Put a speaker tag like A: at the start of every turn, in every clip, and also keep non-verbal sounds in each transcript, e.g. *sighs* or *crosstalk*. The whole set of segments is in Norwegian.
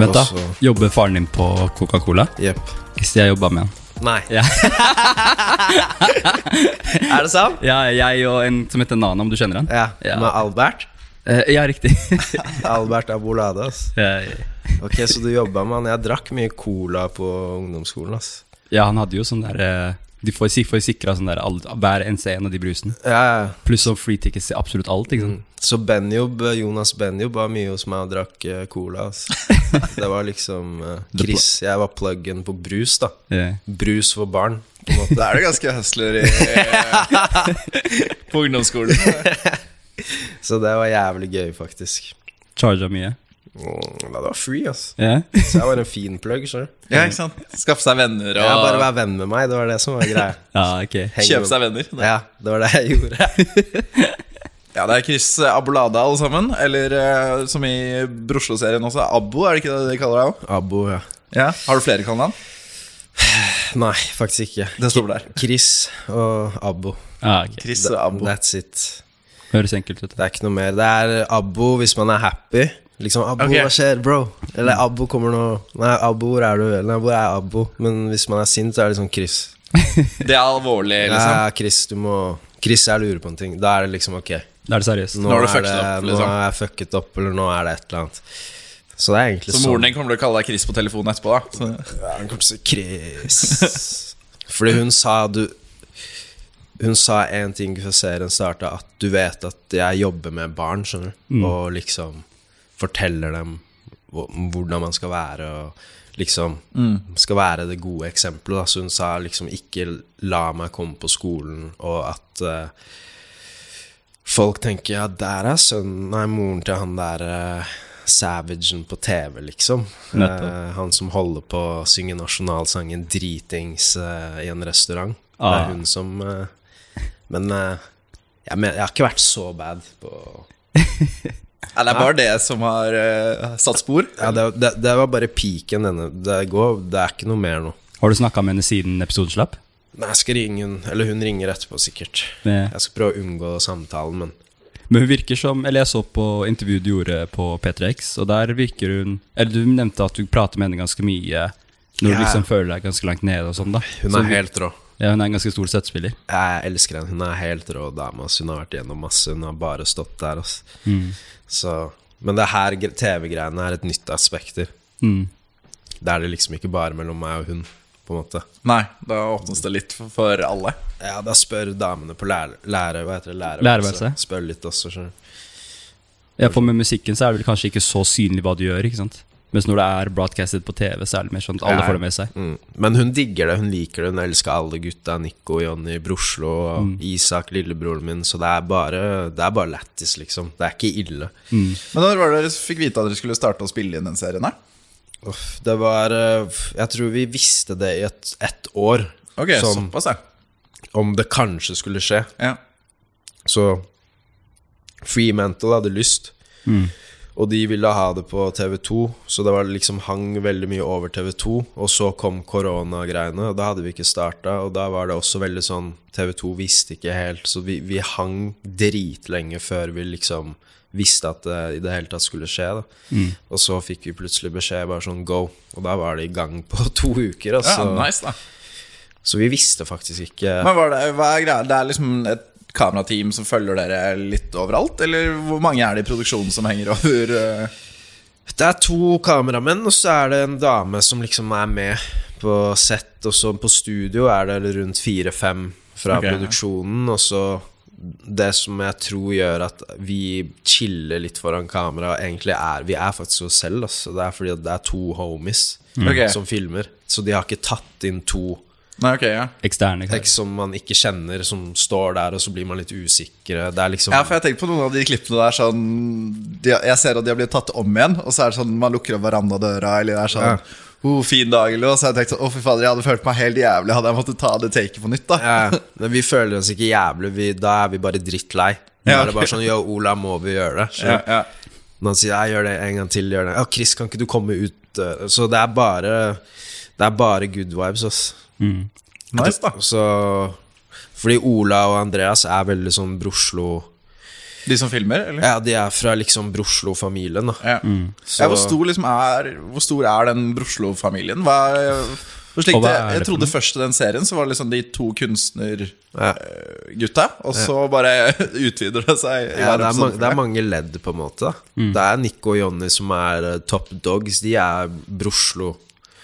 A: Vent, da.
B: Også-
A: Jobber faren din på Coca-Cola?
B: Yep.
A: Hvis jeg jobba med han.
B: Nei.
A: Ja. *laughs*
B: Er det sant?
A: ja, jeg og en som heter Nana, om du kjenner han?
B: Ja.
A: Ja.
B: Med Albert?
A: Eh, ja, riktig. *laughs*
B: Albert Abolade, ass.
A: ja,
B: Ok, så du jobba med han. Jeg drakk mye cola på ungdomsskolen, ass.
A: ja, han hadde jo sånn der eh, De får, får sikra sånn der hver eneste en av de brusene.
B: Ja, ja.
A: Pluss sånn free tickets til absolutt alt. ikke sant?
B: Så Benjob, Jonas Benjob var mye hos meg og drakk uh, cola. Altså. *laughs* Det var liksom uh, Chris. Jeg var pluggen på brus, da.
A: Yeah.
B: Brus for barn. På en måte.
C: Da er du ganske hustler i, *laughs* på ungdomsskolen. *laughs*
B: Så det var jævlig gøy, faktisk.
A: Charga mye.
B: Mm, Det var free, altså.
A: Yeah.
B: Så jeg var en fin plugg. du.
C: Ja, ikke sant? Skaffe seg venner
B: Ja, bare
C: være
B: vær venn med meg, det var det som var greia. *laughs*
A: ja,
B: okay.
C: Kjøpe seg venner.
B: Ja, det var det jeg gjorde. *laughs*
C: Ja, det er Chris Abolada alle sammen. Eller uh, som i Broslo-serien også, Abbo, er det ikke det de kaller deg òg?
B: Abo, ja.
C: Ja. Har du flere kallenavn? *sighs*
B: Nei, faktisk ikke.
C: Det står der.
B: Chris og Abo.
A: Ah, okay.
C: Chris og Abbo.
B: That's it.
A: Høres enkelt ut.
B: Det er ikke noe mer. Det er Abo hvis man er happy. Liksom 'Abo,
C: okay.
B: hva skjer, bro?' Eller 'Abo kommer nå'. Nei, 'Abo, hvor er du?' Nei, 'Hvor er Abo?' Men hvis man er sint, så er det sånn Chris. *laughs*
C: Det er alvorlig, liksom.
B: Ja, Chris, du må Chris, jeg lurer på en ting. Da er det liksom ok.
A: Da er det seriøst.
B: Nå,
C: Nå
B: er
C: fucket
B: det,
C: opp,
B: nå
C: liksom.
B: er jeg fucket opp, eller nå er det et eller annet. Så det er egentlig sånn.
C: Så moren din kommer til å kalle deg Chris på telefonen etterpå, da. Så.
B: Ja, hun kommer til å si Chris. *laughs* Fordi hun sa du Hun sa en ting før serien starta, at du vet at jeg jobber med barn, skjønner du. Og liksom forteller dem hvordan man skal være, og liksom skal være det gode eksempelet. Da. Så hun sa liksom ikke la meg komme på skolen, og at uh, folk tenker ja, der er sønnen Nei, moren til han der uh, savagen på TV, liksom. Eh, han som holder på å synge nasjonalsangen dritings uh, i en restaurant. Det
A: Ah.
B: er hun som Men jeg, jeg har ikke vært så bad på *laughs*
C: Ja, det er bare det som har uh, satt spor.
B: Ja, det, det, det var bare piken denne. Det, går, det er ikke noe mer nå.
A: Har du snakka med henne siden episoden slapp?
B: Nei, jeg skal ringe hun Eller hun ringer etterpå, sikkert.
A: Ja.
B: Jeg skal prøve å unngå samtalen, men
A: Men hun virker som Eller jeg så på intervjuet du gjorde på P3X, og der virker hun Eller du nevnte at du prater med henne ganske mye når
B: Ja.
A: du liksom føler deg ganske langt nede og sånn, da.
B: hun
A: Så
B: er helt rå.
A: Ja, hun er en ganske stor støttespiller.
B: Jeg elsker henne. Hun er helt rå dame. Hun har vært gjennom masse. Hun har bare stått der. ass.
A: Mm.
B: Så, men det her TV-greiene er et nytt aspekter.
A: Mm.
B: Det er det liksom ikke bare mellom meg og hun, på en måte.
C: Nei, da åpnes det litt for, for alle.
B: Ja, da spør damene på lære... lære hva heter det?
A: Lærerværelset.
B: Spør litt også, skjønner du.
A: Ja, for med musikken så er det vel kanskje ikke så synlig hva du gjør, ikke sant? Mens når det er broadcastet på TV, så er det mer sånn at alle
B: Ja.
A: får det med seg.
B: Mm. Men hun digger det, hun liker det. Hun elsker alle gutta. Nico, Jonny, Broslo,
A: Mm.
B: Isak, lillebroren min. Så det er bare Det er bare lættis, liksom. Det er ikke ille.
A: Mm.
C: Men når var det dere fikk vite at dere skulle starte å spille inn den serien her?
B: Det var eh, Jeg tror vi visste det i et, ett år.
C: Ok,
B: Sånn.
C: såpass, ja.
B: Om det kanskje skulle skje.
C: ja.
B: Så Freemantle hadde lyst.
A: Mm.
B: Og de ville ha det på TV2, så det var liksom hang veldig mye over TV2. Og så kom koronagreiene, og da hadde vi ikke starta. Og da var det også veldig sånn TV2 visste ikke helt, så vi, vi hang dritlenge før vi liksom visste at det i det hele tatt skulle skje. da Og så fikk vi plutselig beskjed bare sånn go, og da var det i gang på *laughs* to uker.
C: ja
B: Altså.
C: nice, da.
B: Så vi visste faktisk ikke
C: Men var det, hva er greia? Det er liksom et kamerateam som følger dere litt overalt? Eller hvor mange er det i produksjonen som henger over eh?
B: Det er to kameramenn, og så er det en dame som liksom er med på sett. Og så på studio er det rundt fire-fem fra
C: okay.
B: produksjonen. Og så det som jeg tror gjør at vi chiller litt foran kamera, egentlig er Vi er faktisk oss selv. Altså. Det er fordi det er to homies
C: Ok.
B: som filmer. Så de har ikke tatt inn to
C: Nei, okay, ja.
A: Eksterne.
B: tekst som man ikke kjenner, som står der, og så blir man litt usikre. Det er liksom
C: Ja, for jeg tenker på noen av de klippene der sånn de, Jeg ser at de har blitt tatt om igjen, og så er det sånn man lukker opp verandadøra, eller det er sånn
B: Ja.
C: oh, fin dag, eller noe. Så jeg tenkte sånn, å fy fader, jeg hadde følt meg helt jævlig hadde jeg måttet ta det taket på nytt, da.
B: Ja, men vi føler oss ikke jævlig. Vi, da er vi bare drittlei. Da
C: Ja,
B: er det bare sånn Yo, Ola, må vi gjøre det?
C: Ja, ja.
B: Når han sier jeg gjør det en gang til, gjør det Ja, Chris, kan ikke du komme ut eh?» Så det er bare Det er bare good vibes, ass.
A: Mm.
C: Nice, da.
B: Så Fordi Ola og Andreas er veldig sånn Broslo
C: De som filmer, eller?
B: Ja, de er fra liksom Broslo-familien, da.
C: Ja.
B: Så-
C: ja, hvor stor liksom er Hvor stor er den Broslo-familien? Hva er slik det, Jeg trodde først i den serien Så var det liksom de to kunstnergutta,
B: Ja.
C: og så bare *laughs* utvider det seg.
B: Ja, det, er mange, det er mange ledd, på en måte. Mm. Det er Nico og Jonny som er eh, top dogs. De er Broslo.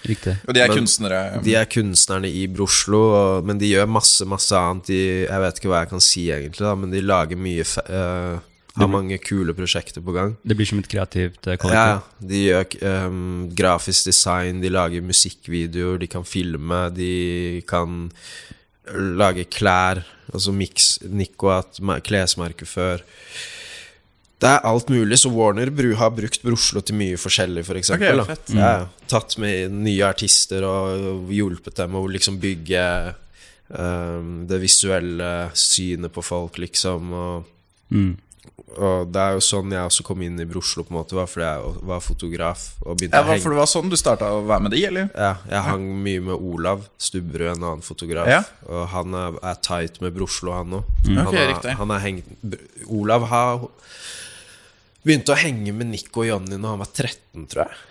A: Riktig.
C: Og de er
B: Men-
C: kunstnere.
B: De er kunstnerne i Broslo, og, men de gjør masse masse annet. De, jeg vet ikke hva jeg kan si, egentlig, da men de lager mye fe eh, Har mange kule prosjekter på gang.
A: Det blir som et kreativt kollektiv?
B: Ja. De gjør um, grafisk design, de lager musikkvideoer, de kan filme, de kan lage klær. Altså Mix Nico har hatt klesmerke før. Det er alt mulig, så Warner bru, har brukt Broslo til mye forskjellig, for eksempel.
C: Ok,
B: da.
C: fett.
B: Ja, tatt med nye artister og hjulpet dem å liksom bygge um, det visuelle synet på folk, liksom. Og
A: Mm.
B: og det er jo sånn jeg også kom inn i Broslo, på en måte, var fordi jeg var fotograf. Og begynte
C: Ja,
B: å henge
C: for det var sånn du starta å være med de, eller?
B: ja, Jeg hang mye med Olav Stubberud, en annen fotograf.
C: Ja.
B: Og han er, er tight med Broslo, han òg.
C: Ok,
B: han,
C: riktig.
B: han har hengt Olav har begynte å henge med Nico og Jonny når han var 13, tror jeg.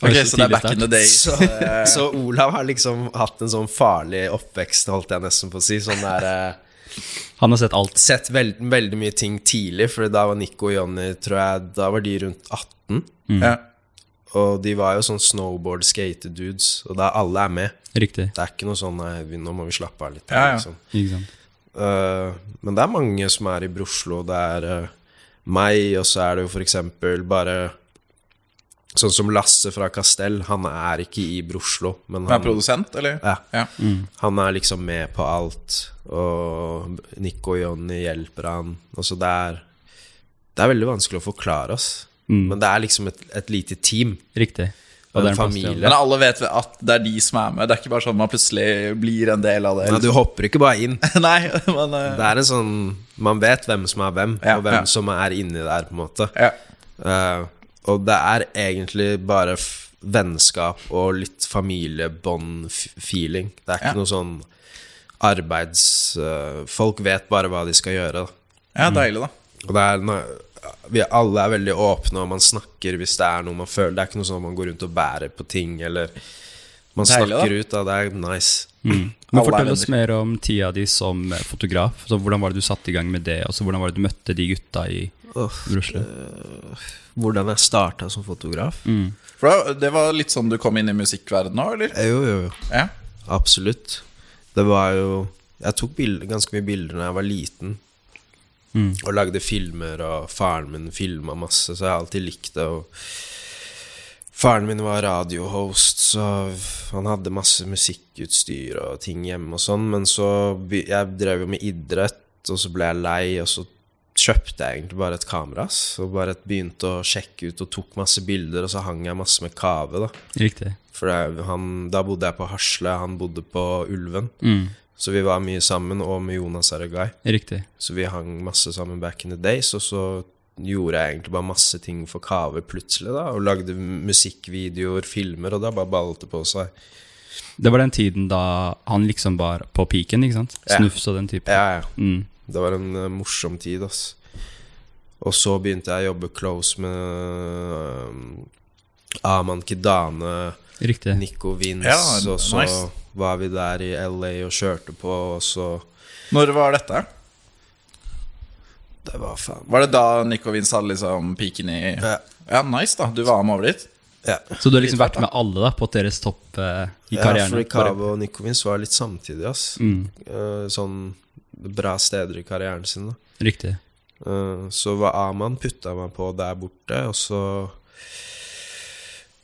C: Ok, Så det er back in the
A: day
C: days.
B: Så, *laughs* så Olav har liksom hatt en sånn farlig oppvekst, holdt jeg nesten på å si. Sånn der eh,
A: Han har sett alt.
B: Sett veld, veldig mye ting tidlig, for da var Nico og Jonny tror jeg, Da var de rundt 18.
C: Ja.
B: Og de var jo sånn snowboard-skate-dudes, og da alle er med.
A: Riktig.
B: Det er ikke noe sånn nei, vi- nå må vi slappe av litt.
C: Ja, ja.
B: Liksom.
A: Uh.
B: Eh, men det er mange som er i Broslo. Det er eh, meg, og så er det jo for eksempel bare Sånn som Lasse fra Castell. Han er ikke i Broslo, men
C: Han er produsent, eller?
B: ja,
C: Ja.
B: han er liksom med på alt. Og Nico og Jonny hjelper han. Altså det er Det er veldig vanskelig å forklare oss.
A: Mm.
B: Men det er liksom et, et lite team.
A: Riktig.
B: Og
A: det er
B: en familie.
C: Men alle vet at det er de som er med. Det er ikke bare sånn man plutselig blir en del av det.
B: Nei, du hopper ikke bare inn. *laughs*
C: Nei, men uh...
B: Det er en sånn Man vet hvem som er hvem,
C: Ja,
B: og hvem
C: ja.
B: som er inni der, på en måte.
C: ja.
B: Uh, og det er egentlig bare f vennskap og litt familiebånd-feeling. Det er ikke
C: Ja.
B: noe sånn arbeids... Uh, folk vet bare hva de skal gjøre. da.
C: ja, deilig, da.
B: Og det er når- vi alle er veldig åpne, og man snakker hvis det er noe man føler. Det er ikke noe sånn at man går rundt og bærer på ting, eller Man
C: Deilig, da.
B: snakker ut, da. Det er nice.
A: Men
C: er
A: Fortell oss mer om tida di som eh, fotograf. Så hvordan var det du satte i gang med det? Og så hvordan var det du møtte de gutta i
B: Russland?
A: Broslo?
B: hvordan jeg starta som fotograf?
A: Mm.
C: For det var litt sånn du kom inn i musikkverdenen òg, eller?
B: Eh, Jo, jo, jo.
C: Ja.
B: Absolutt. Det var jo Jeg tok bild, ganske mye bilder da jeg var liten.
A: Mm.
B: Og lagde filmer, og faren min filma masse, så jeg har alltid likt det. Og faren min var radiohost, så han hadde masse musikkutstyr og ting hjemme og sånn. Men så Jeg drev jo med idrett, og så ble jeg lei, og så kjøpte jeg egentlig bare et kamera. Og bare begynte å sjekke ut og tok masse bilder, og så hang jeg masse med Kave, da.
A: Riktig.
B: For jeg, han, da bodde jeg på Hasle, han bodde på Ulven.
A: Mm.
B: Så vi var mye sammen, og med Jonas Aragai.
A: Riktig.
B: Så vi hang masse sammen back in the days, og så gjorde jeg egentlig bare masse ting for Kave plutselig, da. Og lagde musikkvideoer, filmer, og da bare ballet det på seg.
A: Det var den tiden da han liksom var på piken, ikke sant? Snufs og den type.
B: Ja, ja.
A: Mm.
B: Det var en uh, morsom tid, ass. Og så begynte jeg å jobbe close med uh, Aman Kidane,
A: Riktig.
B: Nico Vince,
C: Ja,
B: og så
C: nice.
B: var vi der i LA og kjørte på, og så
C: Når var dette?
B: Det var faen
C: Var det da Nico Vince hadde liksom piken i
B: Ja.
C: Ja, nice, da. Du var med over dit?
B: Ja.
A: Så du har liksom vært med alle da på deres topp eh, i
B: Ja,
A: karrieren?
B: fordi Kave og Nico Vince var litt samtidig, ass.
A: Mm.
B: Eh, sånn bra steder i karrieren sin, da.
A: Riktig.
B: Eh, så var Aman putta meg på der borte, og så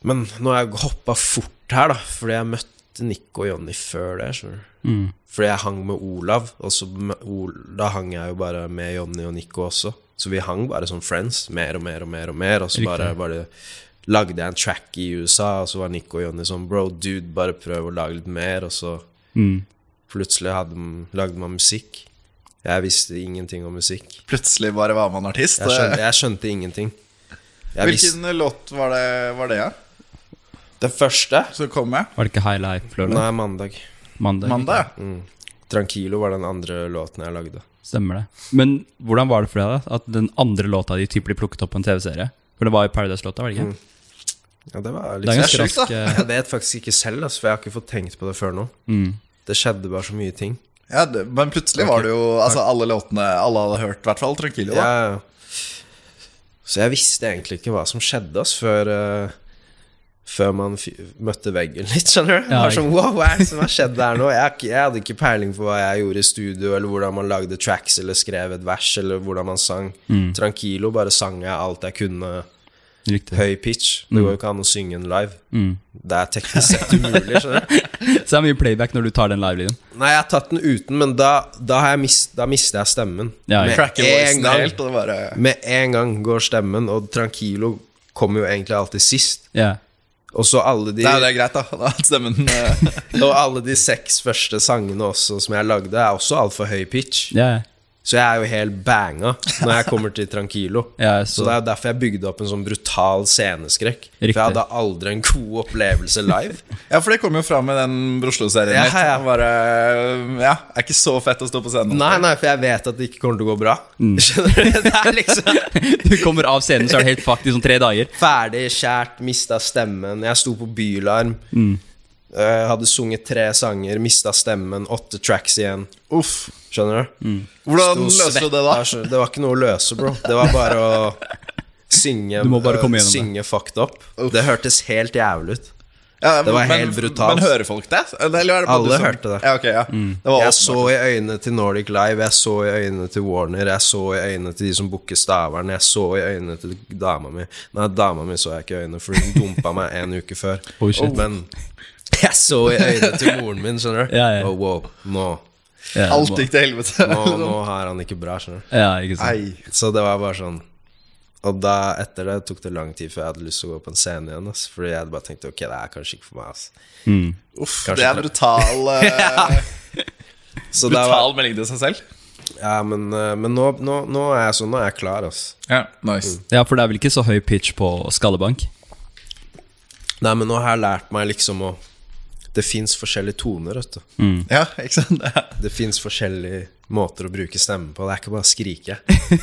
B: Men nå har jeg hoppa fort her, da, fordi jeg møtte Nico og Jonny før det.
A: Mm.
B: Fordi jeg hang med Olav, og så da hang jeg jo bare med Jonny og Nico også. Så vi hang bare som friends, mer og mer og mer, og mer og så bare, bare lagde jeg en track i USA, og så var Nico og Jonny sånn Bro, dude, bare prøv å lage litt mer, og så
A: Mm.
B: plutselig hadde, lagde man musikk. Jeg visste ingenting om musikk.
C: Plutselig bare var man artist.
B: Jeg skjønte, jeg skjønte ingenting. Jeg visste,
C: Hvilken låt var det, var det ja?
B: Det første
C: som kom med
A: Var det ikke High Life lørdag?
B: Nei, mandag.
A: Mandag?
C: Mandag.
B: Mm. Tranquilo var den andre låten jeg lagde.
A: Stemmer det. Men hvordan var det for deg da? at den andre låta di typ blir plukket opp på en TV-serie? For det var jo Paradise-låta, var det ikke?
B: Ja, det var
A: Det er
B: liksom
C: sjukt, da.
A: rask eh, *laughs*
B: Jeg vet faktisk ikke selv, altså, for jeg har ikke fått tenkt på det før nå.
A: mm.
B: Det skjedde bare så mye ting.
C: Ja, det, men plutselig var det jo Altså, alle låtene alle hadde hørt, i hvert fall. Tranquilo. Da.
B: Ja. Så jeg visste egentlig ikke hva som skjedde altså, før, eh, før man møtte veggen litt, skjønner du.
A: Ja,
B: Bare sånn, wow, hva er det som har skjedd der nå? *laughs* Jeg, jeg hadde ikke peiling på hva jeg gjorde i studio, eller hvordan man lagde tracks, eller skrev et vers, eller hvordan man sang.
A: Mm.
B: Tranquilo, bare sang jeg alt jeg kunne.
A: Riktig.
B: Høy pitch. Det går jo ikke an å synge en live.
A: Mm.
B: Det er teknisk sett umulig, skjønner du. *laughs*
A: Så det er mye playback når du tar den live-lyden.
B: Nei, jeg har tatt den uten, men da, da, har jeg mist, da mister jeg stemmen.
A: Ja, ja.
B: Med en gang.
C: helt, bare
B: Med en gang går stemmen, og Tranquilo kommer jo egentlig alltid sist.
A: Ja.
B: Og så alle de
C: Det er det er greit, da. da stemmen *laughs* eh,
B: Og alle de seks første sangene også som jeg lagde, er også altfor høy pitch.
A: Ja.
B: Så jeg er jo helt banga når jeg kommer til Tranquilo. *laughs*
A: Ja,
B: Så
A: så,
B: det er jo derfor jeg bygde opp en sånn brutal sceneskrekk. For jeg hadde aldri en god opplevelse live. *laughs*
C: Ja, for det kom jo fram i den Broslo-serien.
B: Ja, ja.
C: Bare, ja, er ikke så fett å stå på scenen.
B: Nei, nei, for jeg vet at det ikke kommer til å gå bra.
A: Mm. *laughs*
B: Skjønner du? Det er liksom
A: du kommer av scenen, så er det helt faktisk sånn tre dager.
B: ferdig, skjært, mista stemmen. Jeg sto på Bylarm.
A: Mm.
B: Eh, hadde sunget tre sanger, mista stemmen, åtte tracks igjen.
C: Uff.
B: Skjønner du?
C: Hvordan løser du det, da?
B: Det var ikke noe å løse, bro. Det var bare å synge
A: Du må bare komme
B: øh. Synge fucked up. Det hørtes helt jævlig ut.
C: Ja,
B: Det var
C: men,
B: helt brutalt.
C: Men hører folk det? Eller er det bare
B: Alle
C: du som-
B: hørte det.
C: Ja, okay, ja.
A: Mm.
C: Det var
B: Jeg så i øynene til Nordic Live, jeg så i øynene til Warner, jeg så i øynene til de som booker Stavern, jeg så i øynene til dama mi. Nei, dama mi så jeg ikke i øynene, for hun dumpa meg en uke før.
A: Oh, shit.
B: Men jeg så i øynene til moren min, skjønner du.
A: Ja, ja.
B: Og wow, nå,
A: Ja,
C: Alt gikk til helvete.
B: nå, nå har han ikke bra, skjønner du.
A: Ja, ikke sant.
B: Så det var bare sånn Og da, etter det tok det lang tid før jeg hadde lyst til å gå på en scene igjen. Ass, fordi jeg hadde bare tenkt ok, det er kanskje ikke for meg. Ass.
A: Mm.
C: Uff,
B: Kanskje
C: det er brutal *laughs*
B: uh... Var,
C: Brutal melding til seg selv.
B: ja, men, eh, men nå, nå, nå er jeg sånn, nå er jeg klar, ass.
C: Ja, nice
A: Ja, for det er vel ikke så høy pitch på Skallebank?
B: Nei, men nå har jeg lært meg liksom å Det fins forskjellige toner, vet du.
A: Mm.
C: Ja, ikke sant? Ja.
B: Det fins forskjellige måter å bruke stemmen på. Det er ikke bare å skrike.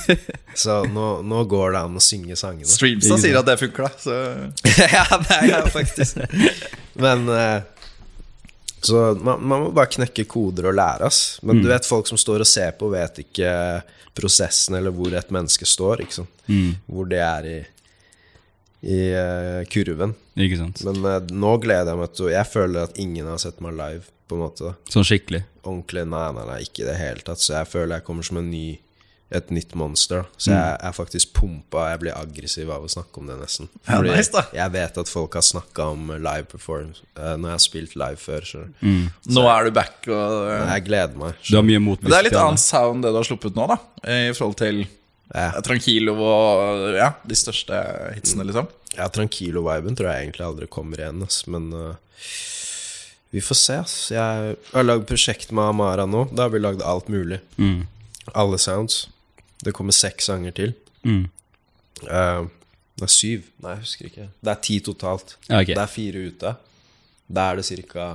B: *laughs* Så nå, nå går det an å synge sangene.
C: Streamsa sier at det funker, da. Så *laughs*
B: ja, det er jeg faktisk. Men eh, Så man, man må bare knekke koder og lære, ass. Men du vet, folk som står og ser på, vet ikke prosessen eller hvor et menneske står. Ikke sant?
A: Mm.
B: Hvor det er i, i eh, kurven.
A: Ikke sant?
B: Men eh, nå gleder jeg meg til Jeg føler at ingen har sett meg live, på en måte.
A: Sånn skikkelig.
B: Ordentlig, nei, nei, nei, ikke i det hele tatt. Så jeg føler jeg kommer som en ny et nytt monster. Så Så jeg er faktisk pumpa. Jeg blir aggressiv av å snakke om det, nesten.
C: Ja, nice, da.
B: jeg vet at folk har snakka om live performance uh, når jeg har spilt live før. Så
A: Mm.
C: nå er du back, og
B: jeg gleder meg.
A: Du har mye motvilje.
C: Det er litt annet sound det du har sluppet nå, da. I forhold til
B: Ja,
C: Tranquilo og ja, de største hitsene, liksom.
B: ja Tranquilo-viben tror jeg egentlig aldri kommer igjen, ass. men uh, vi får se. ass Jeg har lagd prosjekt med Amara nå. Da har vi lagd alt mulig.
A: Mm.
B: Alle sounds. Det kommer seks sanger til.
A: Mm.
B: Uh, det er syv. Nei, jeg husker ikke. Det er ti totalt.
A: Okay.
B: Det er fire ute. Da er det cirka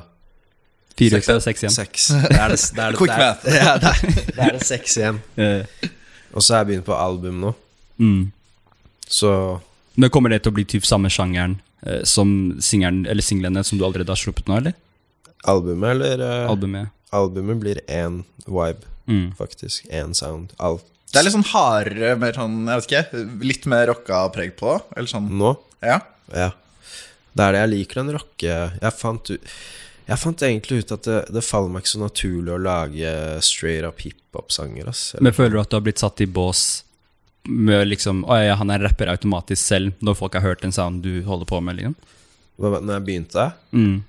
A: Fire ute og seks igjen.
B: seks. Det er det, det, er det, *laughs*
C: Quick
B: det,
C: math.
B: er, *laughs* ja, det, er, det er det seks igjen. Og så har jeg begynt på album nå.
A: mm.
B: Så
A: Men kommer det til å bli typ samme sjangeren eh, som singeren, eller singlene som du allerede har sluppet nå, eller?
B: albumet, eller eh,
A: Albumet?
B: Albumet blir én vibe,
A: Mm.
B: faktisk. Én sound. Alt
C: Det er litt sånn hardere, mer sånn, jeg vet ikke, litt mer rocka preg på det. Eller sånn,
B: nå.
C: ja.
B: Ja. Det er det jeg liker den rocke Jeg fant ut Jeg fant egentlig ut at det, det faller meg ikke så naturlig å lage straight up hiphop-sanger.
A: Men føler du at du har blitt satt i bås med liksom Å ja, han er rapper automatisk selv, når folk har hørt en sound du holder på med, liksom?
B: Når jeg begynte
A: Mm.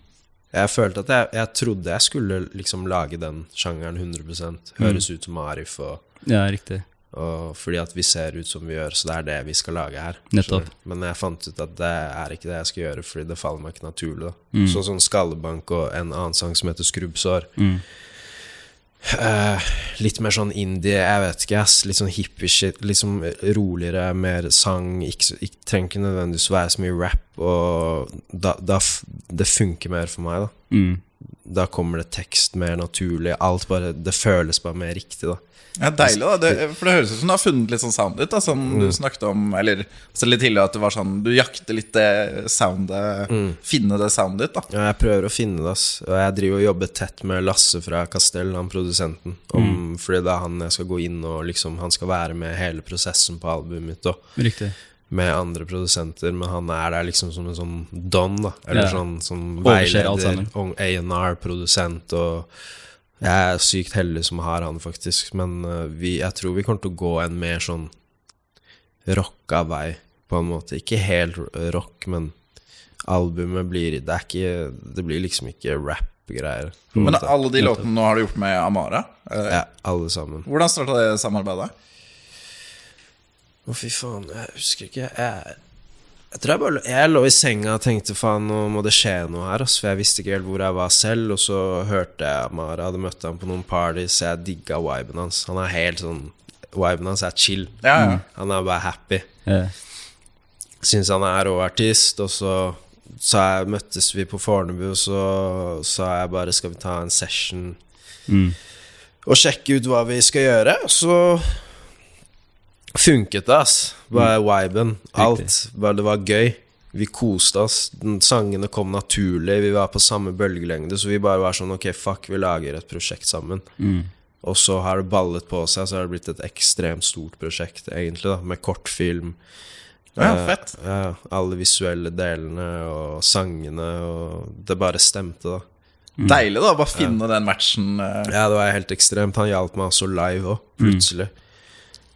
B: Jeg følte at jeg, jeg trodde jeg skulle liksom lage den sjangeren 100% Høres ut som Arif, og,
A: Ja, riktig.
B: Og fordi at vi ser ut som vi gjør, så det er det vi skal lage her.
A: Nettopp.
B: Men jeg fant ut at det er ikke det jeg skal gjøre, fordi det faller meg ikke naturlig.
A: Mm.
B: Sånn som Skallebank og en annen sang som heter Skrubbsår.
A: Mm.
B: Eh, litt mer sånn indie, jeg vet ikke, ass. Litt sånn hippie-shit. Litt sånn roligere, mer sang. Ikke, ikke, trenger ikke nødvendigvis være så mye rap. Og da, da Det funker mer for meg, da.
A: Mm.
B: Da kommer det tekst mer naturlig. Alt bare Det føles bare mer riktig, da.
C: Ja, Deilig, da. Det, for det høres ut som du har funnet litt sånn sound ut, Da, som
B: Mm.
C: du snakket om Eller altså litt tidligere at det var sånn Du jakter litt det soundet
B: Mm.
C: Finne det soundet ditt, da.
B: Ja, jeg prøver å finne det, ass. Og jeg driver og jobber tett med Lasse fra Castell, han produsenten. Om, Fordi det er han jeg skal gå inn og liksom Han skal være med hele prosessen på albumet mitt. Og
A: Riktig.
B: Med andre produsenter, men han er der liksom som en sånn don, da. Eller
A: Ja.
B: sånn som veileder. A&R-produsent og Jeg er sykt heldig som har han, faktisk. Men uh, vi, jeg tror vi kommer til å gå en mer sånn rocka vei, på en måte. Ikke helt rock, men albumet blir Det er ikke Det blir liksom ikke rap-greier.
C: Men
B: måte.
C: alle de låtene nå har du gjort med Amara. Eh,
B: Ja, alle sammen.
C: Hvordan starta det samarbeidet?
B: Å, fy faen, jeg husker ikke. Jeg, jeg tror jeg bare Jeg lå i senga og tenkte faen, nå må det skje noe her. Altså, For jeg visste ikke helt hvor jeg var selv. Og så hørte jeg Amara, hadde møtt ham på noen parties, jeg digga viben hans. Han er helt sånn Viben hans er chill.
C: Ja, ja.
B: Han er bare happy.
A: Ja.
B: Syns han er rå artist. Og så så jeg, møttes vi på Fornebu, og så sa jeg bare skal vi ta en session
A: Mm.
B: og sjekke ut hva vi skal gjøre. Og så funket det, ass. Bare viben. Alt. Bare det var gøy. Vi koste oss. Sangene kom naturlig. Vi var på samme bølgelengde, så vi bare var sånn Ok, fuck, vi lager et prosjekt sammen.
A: Mm.
B: Og så har det ballet på seg, så har det blitt et ekstremt stort prosjekt, egentlig, da, med kortfilm.
C: Ja,
B: Eh,
C: fett.
B: Ja, alle visuelle delene og sangene, og det bare stemte, da.
C: Deilig, da. Bare finne den matchen. eh.
B: Ja, det var helt ekstremt. Han hjalp meg også live òg, plutselig.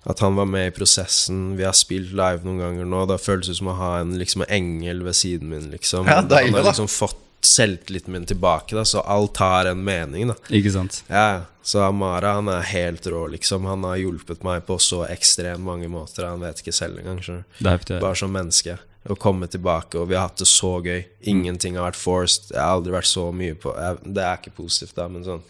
B: At han var med i prosessen. Vi har spilt live noen ganger nå. Det føles ut som å ha en liksom, engel ved siden min, liksom.
C: Ja, deilig,
B: han har
C: da.
B: liksom fått selvtilliten min tilbake, da, så alt har en mening, da.
A: Ikke sant?
B: Ja, så Amara han er helt rå, liksom. Han har hjulpet meg på så ekstremt mange måter. Han vet ikke selv engang. skjønner
A: er.
B: Bare som menneske. Å komme tilbake, og vi har hatt det så gøy. Ingenting har vært forced. Jeg har aldri vært så mye på jeg, Det er ikke positivt, da, men sånn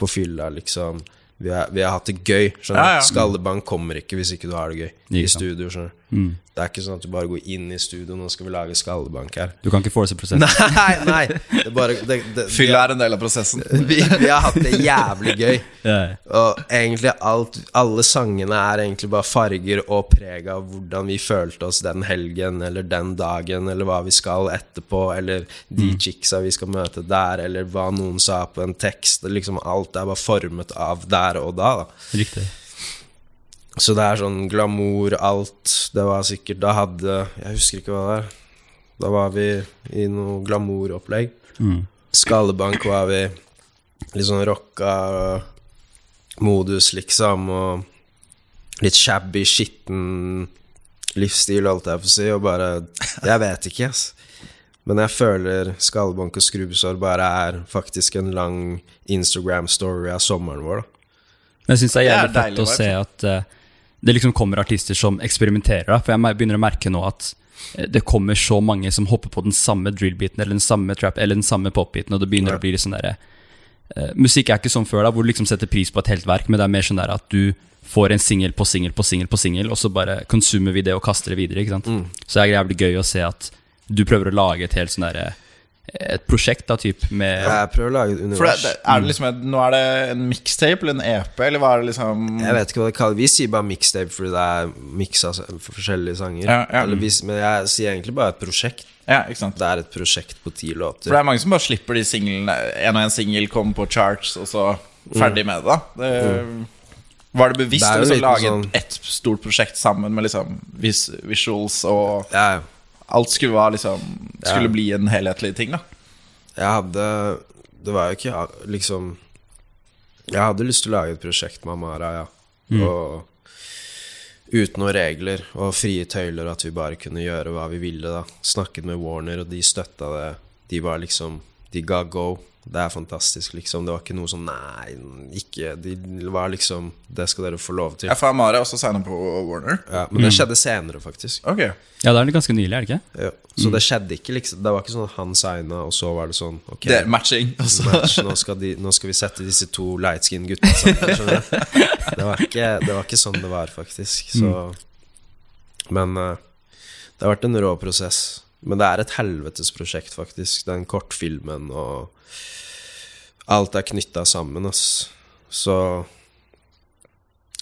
B: på fylla, liksom. Vi har, vi har hatt det gøy.
C: Ja, ja.
B: Skallebank kommer ikke hvis ikke du har det gøy i studio. skjønner
A: Mm.
B: Det er ikke sånn at du bare går inn i studio, nå skal vi lage Skallebank her.
A: Du kan ikke force prosessen. *laughs*
B: Nei, nei! Det bare det, det,
C: Fyll er en del av prosessen. *laughs*
B: vi, vi har hatt det jævlig gøy.
A: Yeah.
B: Og egentlig alt, alle sangene er egentlig bare farger og preg av hvordan vi følte oss den helgen, eller den dagen, eller hva vi skal etterpå, eller de chicksa vi skal møte der, eller hva noen sa på en tekst. Liksom alt er bare formet av der og da. da.
A: Riktig.
B: Så det er sånn glamour, alt. Det var sikkert Da hadde Jeg husker ikke hva det er. Da var vi i noe glamouropplegg.
A: Mm.
B: Skallebank var vi litt sånn rocka modus, liksom, og litt shabby, skitten livsstil, holdt jeg på å si, og bare Jeg vet ikke, ass. Men jeg føler Skallebank og skrubbsår bare er faktisk en lang Instagram-story av sommeren vår, da.
A: Men jeg syns det er jævlig fett å se at eh, det liksom kommer artister som eksperimenterer. For jeg begynner å merke nå at eh, det kommer så mange som hopper på den samme drill-beaten eller den samme trap eller den samme pop-beaten, og det begynner
B: Ja.
A: å bli litt sånn derre uh, Musikk er ikke sånn før, da, hvor du liksom setter pris på et helt verk, men det er mer sånn der at du får en singel på singel på singel på singel, og så bare konsumer vi det og kaster det videre. ikke sant?
B: Mm.
A: Så det er jævlig gøy å se at du prøver å lage et helt sånn derre Et prosjekt, da, typ, med
B: Jeg prøver å lage et univers.
C: det, er det liksom et, Nå er det en mixtape eller en EP, eller hva er det liksom
B: Jeg vet ikke hva det kalles. Vi sier bare mixtape fordi det er miksa for forskjellige sanger.
C: Ja, ja.
B: Eller vi, men jeg sier egentlig bare et prosjekt.
C: Ja, ikke sant?
B: Det er et prosjekt på ti låter.
C: For det er mange som bare slipper de singlene En og en singel kommer på charts, og så ferdig med det. da det, Var det bevisst å liksom lage
B: sånn-
C: et, stort prosjekt sammen med liksom vis, visuals og
B: Ja, ja.
C: Alt skulle, være liksom, skulle
B: Ja.
C: bli en helhetlig ting, da.
B: Jeg hadde Det var jo ikke liksom Jeg hadde lyst til å lage et prosjekt med Amara, ja. Og uten noen regler og frie tøyler, at vi bare kunne gjøre hva vi ville. da Snakket med Warner, og de støtta det. De var liksom De ga go. Det er fantastisk, liksom. Det var ikke noe sånn Nei, ikke De var liksom Det skal dere få lov til.
C: Jeg får Amare også signa på Warner.
B: Ja, men det skjedde senere, faktisk.
C: Ok
A: Ja, det er det ganske nylig, er det ikke?
B: Ja. Så det skjedde ikke liksom Det var ikke sånn at han signa, og så var det sånn Ok,
C: Det er matching. Altså.
B: match, nå, skal de, nå skal vi sette disse to lightskin gutta sammen. Det var, ikke, det var ikke sånn det var, faktisk. Så, men uh, det har vært en rå prosess. Men det er et helvetes prosjekt, faktisk. Den kortfilmen og alt er knytta sammen, ass. Så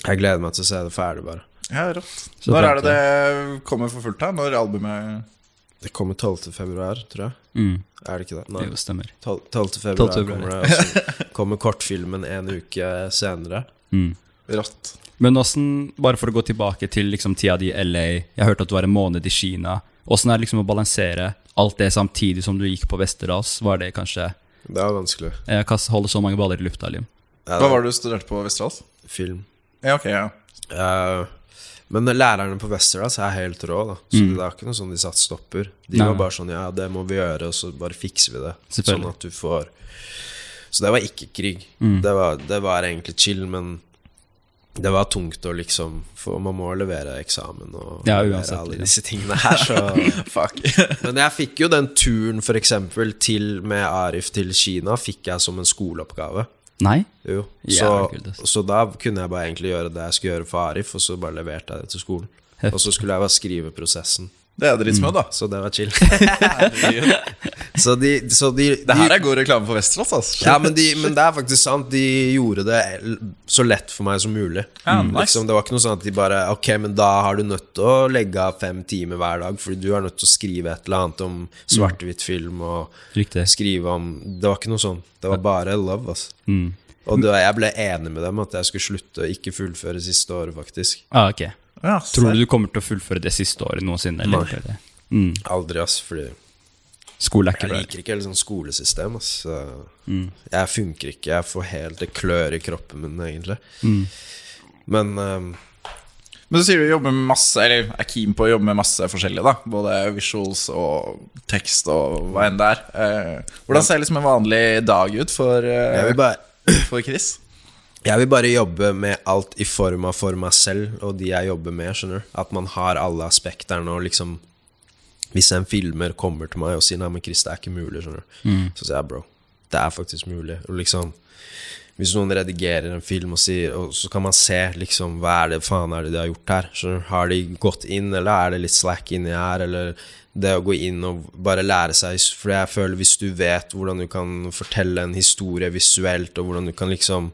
B: jeg gleder meg til å se det ferdig, bare.
C: Ja, rått.
A: Så
C: Når er det det kommer for fullt her? Når albumet
B: Det kommer 12. februar, tror jeg.
A: Mm.
B: Er det ikke det? Nei.
A: Jo, stemmer.
B: 12. 12. februar
A: 12. februar.
B: kommer det. Og så kommer kortfilmen en uke senere.
A: Mm.
C: Rått.
A: Men åssen, bare for å gå tilbake til liksom tida di i LA Jeg hørte at du var en måned i Kina. Åssen er det liksom å balansere alt det samtidig som du gikk på Vesterås Var det kanskje
B: Det er vanskelig.
A: Kan holde så mange baller i lufta, Lim.
B: Ja,
C: Hva var det du studerte på Vesterås?
B: Film.
C: Ja, ok, ja.
B: Uh, men lærerne på Westerdals er helt rå, da. Så det er ikke noe sånn de satt stopper. De
A: Nei.
B: var bare sånn Ja, det må vi gjøre, og så bare fikser vi det. Sånn at du får Så det var ikke krig. Det, var, det var egentlig chill, men det var tungt å liksom For man må levere eksamen og
A: Ja,
B: levere
A: uansett,
B: alle
A: ja.
B: disse tingene her, så *laughs*
C: Fuck.
B: Men jeg fikk jo den turen, for eksempel, til med Arif til Kina, fikk jeg som en skoleoppgave.
A: Nei?
B: Jo, så,
A: ja,
B: så da kunne jeg bare egentlig gjøre det jeg skulle gjøre for Arif, og så bare leverte jeg det til skolen. Og så skulle jeg bare skrive prosessen.
C: Det er dritsmooth, da.
B: Så det var chill. *laughs* så de, så de,
C: Det her er god reklame for Vesterålen, altså.
B: ja, men, de, men det er faktisk sant. De gjorde det så lett for meg som mulig.
C: Ja, nice.
B: liksom, det var ikke noe sånn at de bare Ok, men da har du nødt til å legge av fem timer hver dag, fordi du er nødt til å skrive et eller annet om svart-hvitt film og
A: Riktig.
B: skrive om Det var ikke noe sånn. Det var bare love, altså.
A: Mm.
B: Og det, jeg ble enig med dem at jeg skulle slutte å ikke fullføre siste året, faktisk.
A: Ah, ok.
C: Ja,
A: Tror du du kommer til å fullføre det siste året noensinne? Eller?
B: Nei.
A: Mm.
B: Aldri, ass, fordi
A: Skole er
B: jeg
A: ikke bra.
B: liker ikke helt sånn skolesystem, ass.
A: Mm.
B: Jeg funker ikke. Jeg får helt Det klør i kroppen min, egentlig.
A: Mm.
B: Men um,
C: Men du sier du jobber med masse Eller er keen på å jobbe med masse forskjellig, da. Både visuals og tekst og hva enn det er. Uh, hvordan ser liksom en vanlig dag ut for, uh,
B: jeg, vil bare,
C: for Chris?
B: Jeg vil bare jobbe med alt i form av for meg selv og de jeg jobber med, skjønner du. At man har alle aspekter og liksom Hvis en filmer kommer til meg og sier 'Nei, men Chris, det er ikke mulig', skjønner du. Så sier jeg 'Bro, det er faktisk mulig'. Og liksom Hvis noen redigerer en film, og, sier, og så kan man se liksom hva er det faen er det de har gjort her. Skjønner du? Har de gått inn, eller er det litt slack inni her? Eller det å gå inn og bare lære seg For jeg føler hvis du vet hvordan du kan fortelle en historie visuelt, og hvordan du kan liksom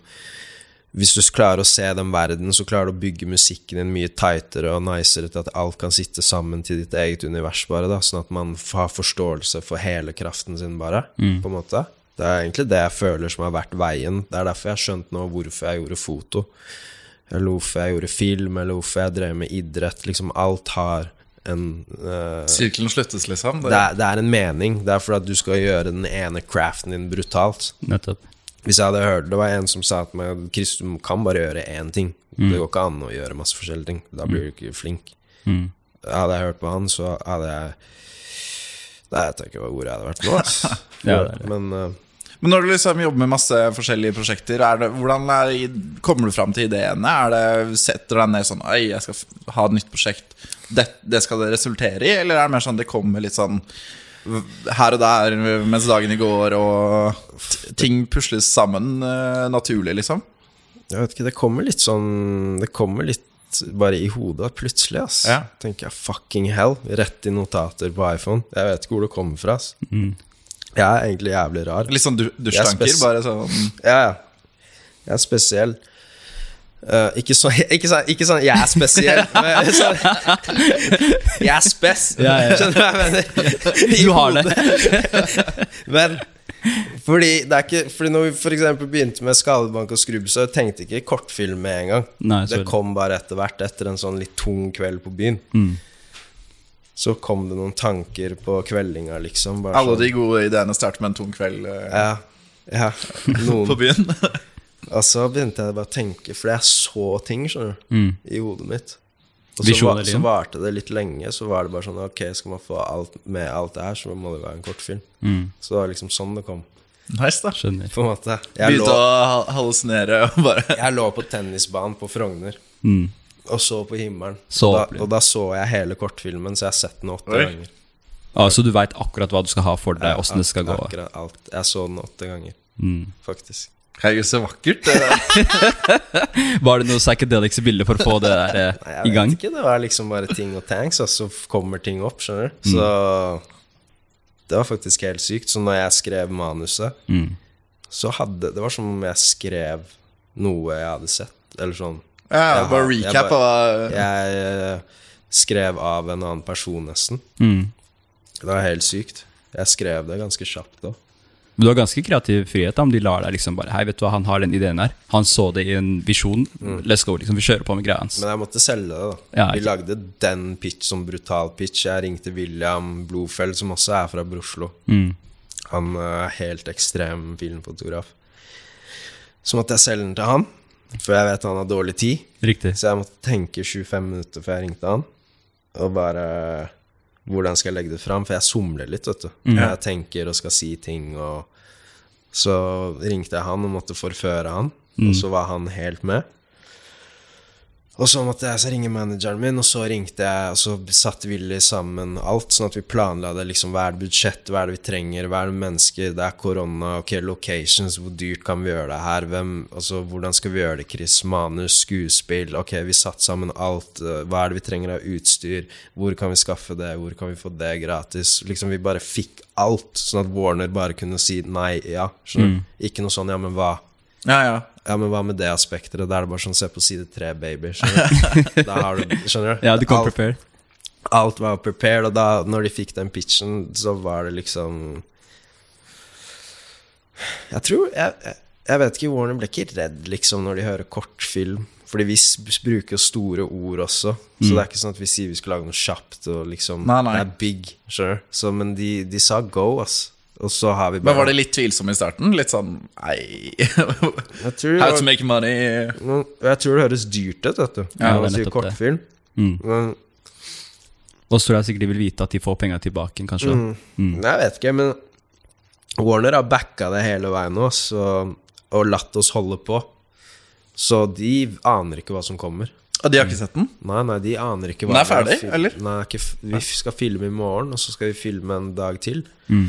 B: hvis du klarer å se den verden, så klarer du å bygge musikken din mye tightere og nicere til at alt kan sitte sammen til ditt eget univers, bare, da, sånn at man har forståelse for hele kraften sin, bare, på en måte. Det er egentlig det jeg føler som har vært veien. Det er derfor jeg har skjønt nå hvorfor jeg gjorde foto. Eller hvorfor jeg gjorde film, eller hvorfor jeg drev med idrett. Liksom alt har en uh,
C: Sirkelen sluttes, liksom?
B: det, er, det er en mening. Det er for at du skal gjøre den ene craften din brutalt.
A: Nettopp.
B: Hvis jeg hadde hørt Det var en som sa til meg Chris, du kan bare gjøre én ting. Det går ikke an å gjøre masse forskjellige ting. Da blir du ikke flink.
A: Mm.
B: Hadde jeg hørt på han, så hadde jeg Nei, jeg vet ikke hvor jeg hadde vært nå. Altså. *laughs*
A: Ja, det det.
B: Men uh...
C: Men når du liksom jobber med masse forskjellige prosjekter, er det, hvordan er, kommer du fram til ideene? Er det, setter du deg ned sånn Oi, jeg skal ha et nytt prosjekt. Det, det skal det resultere i? Eller er det mer sånn det kommer litt sånn her og der mens dagen går, og ting pusles sammen eh, naturlig, liksom?
B: jeg vet ikke, det kommer litt sånn Det kommer litt bare i hodet plutselig, ass.
C: Ja.
B: Tenker jeg fucking hell. Rett i notater på iPhone. Jeg vet ikke hvor det kommer fra, ass.
A: Mm.
B: Jeg er egentlig jævlig rar.
C: Litt sånn du- dusjtanker? Bare sånn
B: Ja, ja. Jeg er spesiell. Eh, ikke, sånn, *laughs* ikke, så, ikke sånn 'jeg er spesiell', *laughs* men sånn Jeg er spess.
A: Ja, ja.
B: Skjønner du hva jeg mener? *laughs*
A: Du har det.
B: Men fordi det er ikke Fordi når vi for eksempel begynte med Skadebank og Skrubb, så tenkte ikke kortfilm med en gang.
A: Nei,
B: det kom bare etter hvert, etter en sånn litt tung kveld på byen.
A: Mm.
B: Så kom det noen tanker på kveldinga, liksom. Bare
C: Alle
B: sånn,
C: de gode ideene starter med en tung kveld Uh,
B: Ja, ja. Noen
C: på byen.
B: Og så begynte jeg bare å tenke, for jeg så ting skjønner du,
A: Mm.
B: i hodet mitt. Og så, var, så varte det litt lenge. Så var det bare sånn Ok, skal man få alt med alt det her, så må det være en kortfilm.
A: Mm.
B: Så det var liksom sånn det kom.
C: Nice, da.
A: Skjønner.
B: På en måte Jeg,
C: Begynte
B: lå,
C: å ha- hallusinere og bare *laughs*
B: jeg lå på tennisbanen på Frogner
A: Mm.
B: og så på himmelen.
A: Så
B: og, da, og da så jeg hele kortfilmen, så jeg har sett den åtte
C: Oi.
B: ganger.
A: Ah, så du veit akkurat hva du skal ha for deg, åssen det skal gå?
B: Akkurat alt. Jeg så den åtte ganger,
A: Mm.
B: faktisk.
C: Herregud, så vakkert. *laughs*
A: Var det noe psychedelics i bildet for å få det der eh,
B: Nei,
A: i
B: jeg vet ikke. Det var liksom bare ting og tanks, og så kommer ting opp, skjønner du.
A: Mm.
B: Så det var faktisk helt sykt. Så når jeg skrev manuset,
A: Mm.
B: så hadde Det var som om jeg skrev noe jeg hadde sett, eller sånn.
C: Ja,
B: Jeg
C: bare
B: jeg
C: recap
B: bare-
C: av
B: Jeg eh, skrev av en annen person, nesten.
A: Mm.
B: Det var helt sykt. Jeg skrev det ganske kjapt da.
A: Men Du har ganske kreativ frihet da, om de lar deg liksom bare Hei, vet du hva, han har den ideen her. Han så det i en visjon. Let's go, liksom. Vi kjører på med greia hans.
B: Men jeg måtte selge det, da.
A: Ja,
B: Vi lagde den pitch som brutal pitch. Jeg ringte William Blofeld, som også er fra Broslo.
A: Mm.
B: Han er helt ekstrem filmfotograf. Så måtte jeg selge den til han, for jeg vet han har dårlig tid.
A: Riktig.
B: Så jeg måtte tenke 25 minutter før jeg ringte han. Og bare Hvordan skal jeg legge det fram? For jeg somler litt, vet du. Jeg tenker og skal si ting og Så ringte jeg han og måtte forføre han, og så var han helt med. Og så måtte jeg så ringe manageren min, og så ringte jeg, og så satte Willy sammen alt, sånn at vi planla det. liksom, Hva er det budsjett, hva er det vi trenger, hva er det mennesker, det er korona, ok, locations, hvor dyrt kan vi gjøre det her, hvem, altså hvordan skal vi gjøre det, Chris, manus, skuespill, ok, vi satte sammen alt, eh, hva er det vi trenger av utstyr, hvor kan vi skaffe det, hvor kan vi få det gratis, liksom vi bare fikk alt, sånn at Warner bare kunne si nei, ja, skjønner du? Ikke noe sånn, ja, men hva?
C: Ja, ja.
B: Ja, men hva med det aspektet? Da er det bare sånn, se på side tre, baby. Skjønner du? *laughs* Da har du, skjønner du?
A: Ja, du kom
B: alt,
A: prepared.
B: alt var prepared, og da når de fikk den pitchen, så var det liksom Jeg tror Jeg, jeg, jeg vet ikke, Warner ble ikke redd liksom når de hører kortfilm. Fordi vi bruker store ord også. Så det er ikke sånn at vi sier vi skal lage noe kjapt. Og liksom
C: Nei, nei.
B: Det er big, skjønner du. Så, Men de, de sa go, ass. Og så har vi
C: Men var det litt tvilsom i starten? Litt sånn Nei
B: tror, *laughs*
C: How to make money
B: Jeg tror det høres dyrt ut, vet du.
A: Ja, det er
B: kortfilm.
A: Mm.
B: Men
A: Og så tror jeg sikkert de vil vite at de får penga tilbake, kanskje.
B: Mm. Mm. jeg vet ikke, men Warner har backa det hele veien nå, så, og latt oss holde på. Så de aner ikke hva som kommer.
C: Og de har ikke sett den?
B: Nei, nei, de aner ikke hva
C: Den er ferdig, eller?
B: Nei, ikke, f- vi skal filme i morgen, og så skal vi filme en dag til.
A: Mm.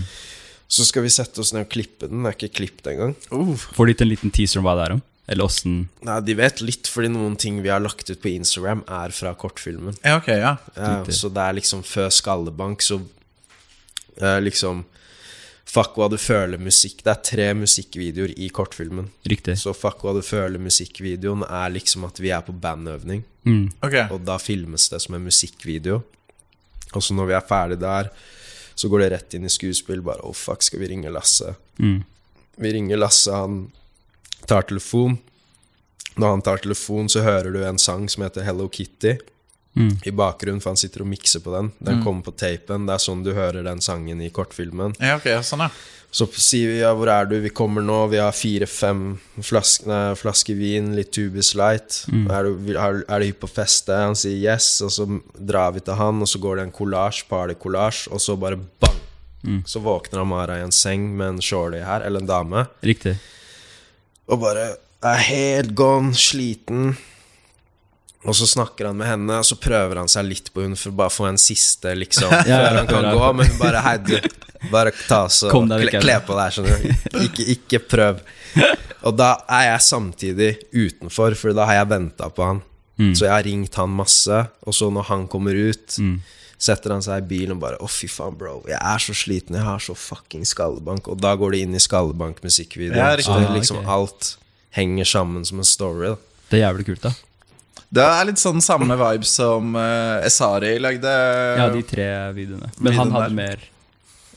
B: Så skal vi sette oss ned og klippe den. Den er ikke klippet engang.
A: Får de til en liten teaser om hva det er om? Eller åssen
B: Nei, de vet litt, fordi noen ting vi har lagt ut på Instagram, er fra kortfilmen.
C: Ja, ok, ja.
B: Ja, så det er liksom før Skallebank, så eh, liksom Fuck hva du føler musikk. Det er tre musikkvideoer i kortfilmen.
A: Riktig.
B: Så fuck hva du føler musikkvideoen er liksom at vi er på bandøvning,
A: Mm.
C: Ok.
B: og da filmes det som en musikkvideo. Og så når vi er ferdig der, så går det rett inn i skuespill. Bare oh fuck, skal vi ringe Lasse?
A: Mm.
B: Vi ringer Lasse, han tar telefon. Når han tar telefon, så hører du en sang som heter Hello Kitty
A: Mm.
B: i bakgrunnen, for han sitter og mikser på den. Den kommer på tapen. Det er sånn du hører den sangen i kortfilmen.
C: Ja, ok, sånn ja
B: Så sier vi ja, hvor er du? Vi kommer nå. Vi har fire-fem flaske, flaske vin, litt Tubis Light. Er, du, er, er du hypp på feste? Han sier yes, og så drar vi til han, og så går det en collage, party-collage, og så bare bang! Så våkner Amara i en seng med en shorty her, eller en dame,
A: Riktig.
B: og bare er helt gone, sliten. Og så snakker han med henne, og så prøver han seg litt på henne for å bare få en siste, liksom, *laughs*
A: Ja,
B: før han kan gå. Men hun bare hei, du, bare ta så
A: deg
B: kle, kle på deg, skjønner du. Ikke, ikke prøv. Og da er jeg samtidig utenfor, for da har jeg venta på han.
A: Mm.
B: Så jeg har ringt han masse, og så når han kommer ut, setter han seg i bilen og bare Å, fy faen, bro, jeg er så sliten, jeg har så fucking skallebank. Og da går det inn i Skallebank-musikkvideoen.
C: Ja,
B: så det
A: Ah,
B: liksom
A: ok.
B: alt henger sammen som en story. Da.
A: Det er jævlig kult, da.
C: Det er litt sånn samme vibe som uh, Esari lagde.
A: Ja, de tre videoene. Men han hadde
C: der.
A: mer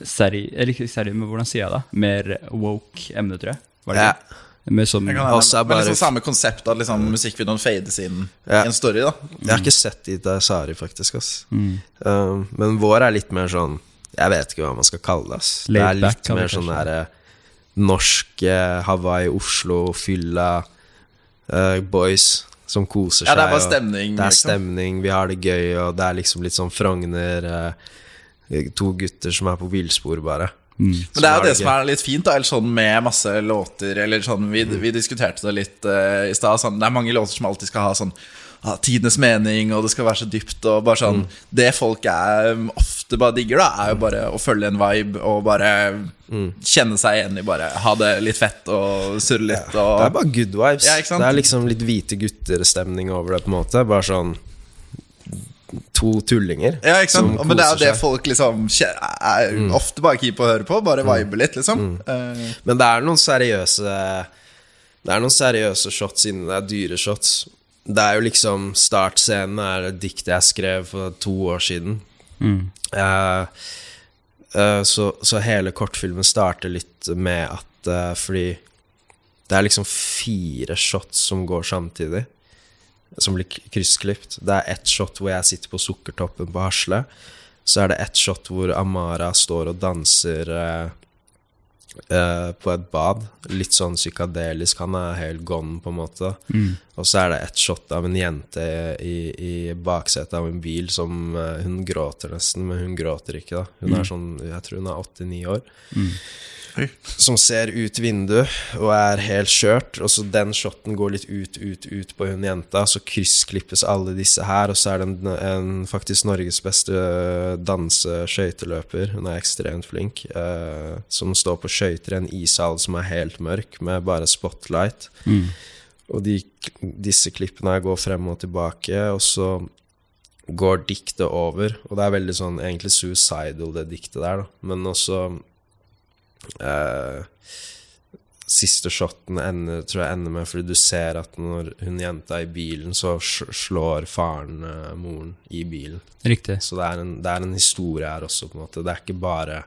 A: seri... Eller ikke seri, men hvordan sier jeg det? Mer woke emne, tror jeg. Var det
B: Ja.
A: ikke? Mer sånn
C: Jeg kan
B: Også er bare-
C: liksom samme konsept, at liksom musikkvideoen fades inn
B: Ja.
C: i en story. da
B: Jeg har ikke sett de til Esari, faktisk. Ass.
A: Mm.
B: Um, men vår er litt mer sånn Jeg vet ikke hva man skal kalle det. Ass. Det er litt
A: back,
B: mer sånn
A: der
B: derre norsk eh, Hawaii, Oslo, fylla uh, boys som koser
C: Ja,
B: seg.
C: det er bare stemning,
B: Det er
C: liksom.
B: stemning, vi har det gøy, og det er liksom litt sånn Frogner eh, To gutter som er på villspor, bare.
A: Mm.
C: Men det er jo det
B: det
C: som er litt fint, da, eller sånn med masse låter Eller sånn, Vi, vi diskuterte det litt uh, i stad. Sånn, det er mange låter som alltid skal ha sånn ah, tidenes mening, og det skal være så dypt. Og bare sånn
B: Mm.
C: Det folk er um, ofte bare digger, da er jo bare å følge en vibe og bare
B: Mm.
C: kjenne seg igjen i bare ha det litt fett og surre litt.
B: Det er bare good vibes.
C: Ja,
B: det er liksom litt hvite gutter-stemning over det, på en måte. Bare sånn to tullinger.
C: Ja, ikke sant? Men det er jo det folk liksom er er ofte bare keen på å høre på. Bare vibe litt, liksom. Eh,
B: Men det er noen seriøse Det er noen seriøse shots inni det er dyre shots. Det er jo liksom Startscenen er et dikt jeg skrev for to år siden. Eh, eh, så, så hele kortfilmen starter litt med at uh, Fordi det er liksom fire shots som går samtidig. Som blir kryssklipt. Det er ett shot hvor jeg sitter på Sukkertoppen på Hasle. Så er det ett shot hvor Amara står og danser eh, på et bad. Litt sånn psykadelisk. Han er helt gone, på en måte. Og så er det et shot av en jente i, i baksetet av en bil som eh, Hun gråter nesten, men hun gråter ikke, da. Hun er sånn Jeg tror hun er åtte-ni år.
C: Oi.
B: Som ser ut vinduet og er helt skjørt. Og så den shoten går litt ut, ut, ut på hun jenta. Så kryssklippes alle disse her, og så er det en, en faktisk Norges beste danse-skøyteløper. Hun er ekstremt flink. eh, som står på skøyter i en ishall som er helt mørk, med bare spotlight. Og de, disse klippene her går frem og tilbake, og så går diktet over. Og det er veldig sånn egentlig suicidal, det diktet der, da. Men også eh, Siste shoten ender, tror jeg ender med fordi du ser at når hun jenta er i bilen, så slår faren uh, moren i bilen.
A: Riktig.
B: Så det er, en, det er en historie her også, på en måte. Det er ikke bare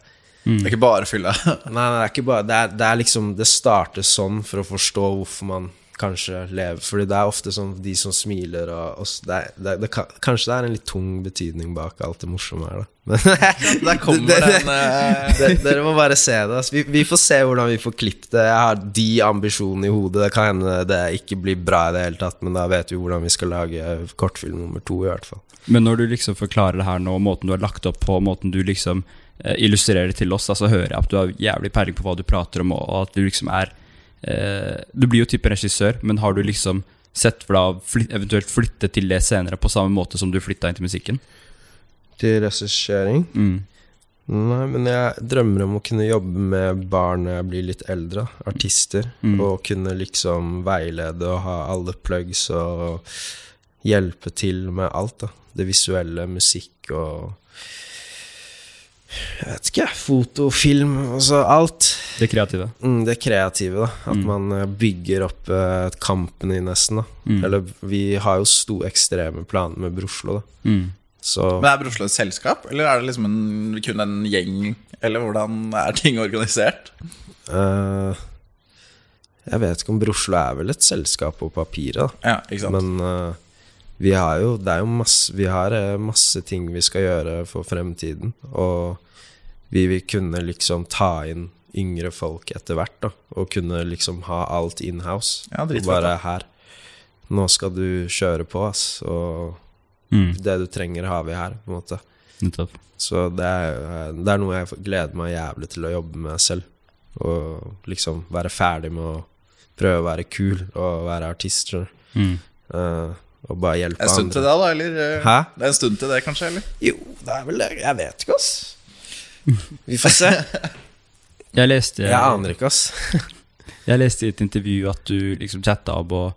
C: Det er ikke bare fylla. *laughs*
B: Nei, nei, det er ikke bare Det er, det er liksom Det starter sånn for å forstå hvorfor man kanskje leve Fordi det er ofte sånn de som smiler og, og det er, det, det Kanskje det er en litt tung betydning bak alt det morsomme her, da. Men
C: Der kommer *laughs* den uh...
B: det, dere må bare se det. Altså. Vi, vi får se hvordan vi får klippet det. Jeg har de ambisjonene i hodet. Det kan hende det ikke blir bra i det hele tatt, men da vet vi hvordan vi skal lage kortfilm nummer to, i hvert fall.
A: Men når du liksom forklarer det her nå, måten du har lagt opp på, måten du liksom eh, illustrerer til oss, da, så hører jeg at du har jævlig peiling på hva du prater om, og at du liksom er eh, Du blir jo type regissør, men har du liksom sett for deg å eventuelt flytte til det senere, på samme måte som du flytta inn til musikken?
B: Til regissering
A: Mm.
B: Nei, men jeg drømmer om å kunne jobbe med barn når jeg blir litt eldre. Artister.
A: Mm.
B: Og kunne liksom veilede og ha alle plugs og hjelpe til med alt, da. Det visuelle, musikk og Jeg vet ikke, foto, film, altså alt.
A: Det kreative.
B: Mm, det kreative, da. At man eh, bygger opp eh, et company, nesten. da
A: Mm.
B: Eller vi har jo store ekstreme planer med Broslo, da.
A: Mm.
B: Så
C: Men er Broslo et selskap, eller er det liksom en, kun en gjeng? Eller hvordan er ting organisert?
B: Uh, jeg vet ikke om Broslo er vel et selskap på papiret, da.
C: Ja, ikke sant?
B: Men eh, vi har jo Det er jo masse Vi har eh, masse ting vi skal gjøre for fremtiden. Og vi vil kunne liksom ta inn yngre folk etter hvert, da. Og kunne liksom ha alt inhouse.
C: Ja,
B: og bare her. Nå skal du kjøre på, ass. Og
A: Mm.
B: det du trenger, har vi her, på en måte.
A: Nettopp.
B: Så det er, eh, det er noe jeg gleder meg jævlig til å jobbe med selv. Og liksom være ferdig med å prøve å være kul og være artist.
A: Mm.
B: Eh, og bare hjelpe
C: En stund til det, da? Eller? eh,
B: Hæ?
C: Det er en stund til det, kanskje? eller?
B: Jo, det er vel det. Jeg vet ikke, ass. Vi får se. *laughs*
A: Jeg leste
B: Jeg aner ikke, ass. *laughs*
A: Jeg leste i et intervju at du liksom chatta opp og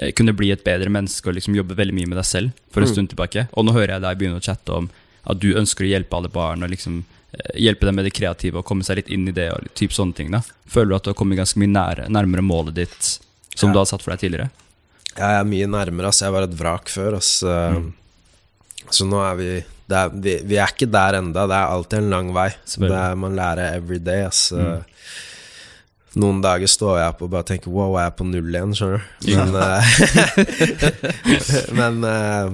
A: eh, kunne bli et bedre menneske og liksom jobbe veldig mye med deg selv for en
B: Mm.
A: stund tilbake. Og nå hører jeg deg begynne å chatte om at du ønsker å hjelpe alle barn og liksom eh, hjelpe dem med det kreative og komme seg litt inn i det og typ sånne ting. da Føler du at du har kommet ganske mye nære, nærmere målet ditt som
B: Ja.
A: du har satt for deg tidligere?
B: Jeg er mye nærmere, ass. Jeg var et vrak før, ass.
A: Mm.
B: Så nå er vi er, vi, vi er ikke der enda. Det er alltid en lang vei. Det er, man lærer every day, ass.
A: Mm.
B: Noen dager står jeg opp og bare tenker Wow, jeg er på null igjen, skjønner du. Men, eh, *laughs* men, eh,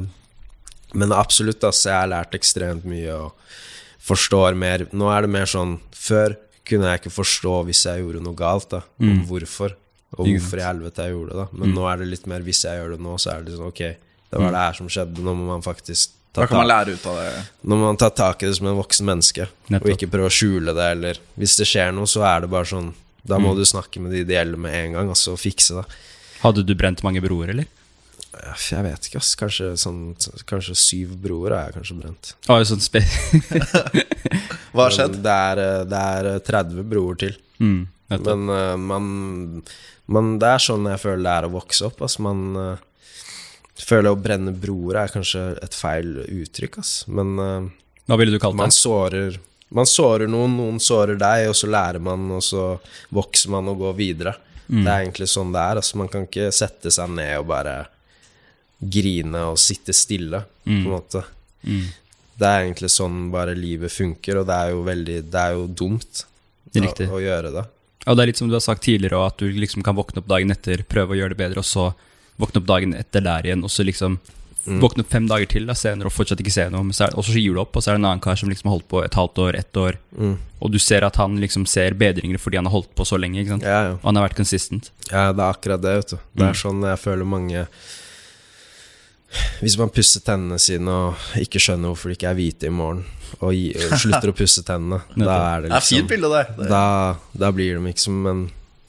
B: men absolutt, ass. Jeg har lært ekstremt mye og forstår mer. Nå er det mer sånn Før kunne jeg ikke forstå hvis jeg gjorde noe galt, da. Om
A: Mm.
B: hvorfor. Og hvorfor i helvete jeg gjorde det. da Men
A: Mm.
B: nå er det litt mer hvis jeg gjør det nå, så er det sånn ok, det var
A: Mm.
B: det her som skjedde. Nå må man faktisk ta
C: man
B: tak,
C: lære ut av det.
B: nå må man ta tak i det som en voksen menneske.
A: Nettopp.
B: Og ikke prøve å skjule det, eller hvis det skjer noe, så er det bare sånn Da må
A: Mm.
B: du snakke med de det gjelder med en gang, og så fikse det.
A: Hadde du brent mange broer, eller?
B: Jeg vet ikke, ass. Kanskje, sånn, kanskje syv broer har jeg kanskje brent.
A: Ah, sånn spe *laughs*
C: Hva har skjedd?
B: Det er, eh, det er eh, 30 broer til.
A: mm.
B: Men uh, man, man Det er sånn jeg føler det er å vokse opp. Altså man uh, føler å brenne broer er kanskje et feil uttrykk, ass. Men uh,
A: Hva ville du kalt
B: man sårer Man sårer noen, noen sårer deg, og så lærer man, og så vokser man og går videre.
A: Mm.
B: Det er egentlig sånn det er. Altså, man kan ikke sette seg ned og bare grine og sitte stille, på en måte.
A: Mm.
B: Det er egentlig sånn bare livet funker, og det er jo veldig Det er jo dumt å, å gjøre det.
A: Ja, det er litt som du har sagt tidligere, at du liksom kan våkne opp dagen etter, prøve å gjøre det bedre, og så våkne opp dagen etter der igjen, og så liksom våkne opp fem dager til da, senere og fortsatt ikke se noe, men så er, og så gir du opp, og så er det en annen kar som liksom har holdt på et halvt år, ett år, og du ser at han liksom ser bedringer fordi han har holdt på så lenge, ikke sant?
B: Ja, ja.
A: Og han har vært consistent.
B: Ja, det er akkurat det, vet du. Det er sånn jeg føler mange Hvis man pusser tennene sine og ikke skjønner hvorfor de ikke er hvite i morgen, og, gi, og slutter å pusse tennene, *laughs* da er det
C: Det er fint
B: liksom
C: bilde, det.
B: da, da blir de ikke som Men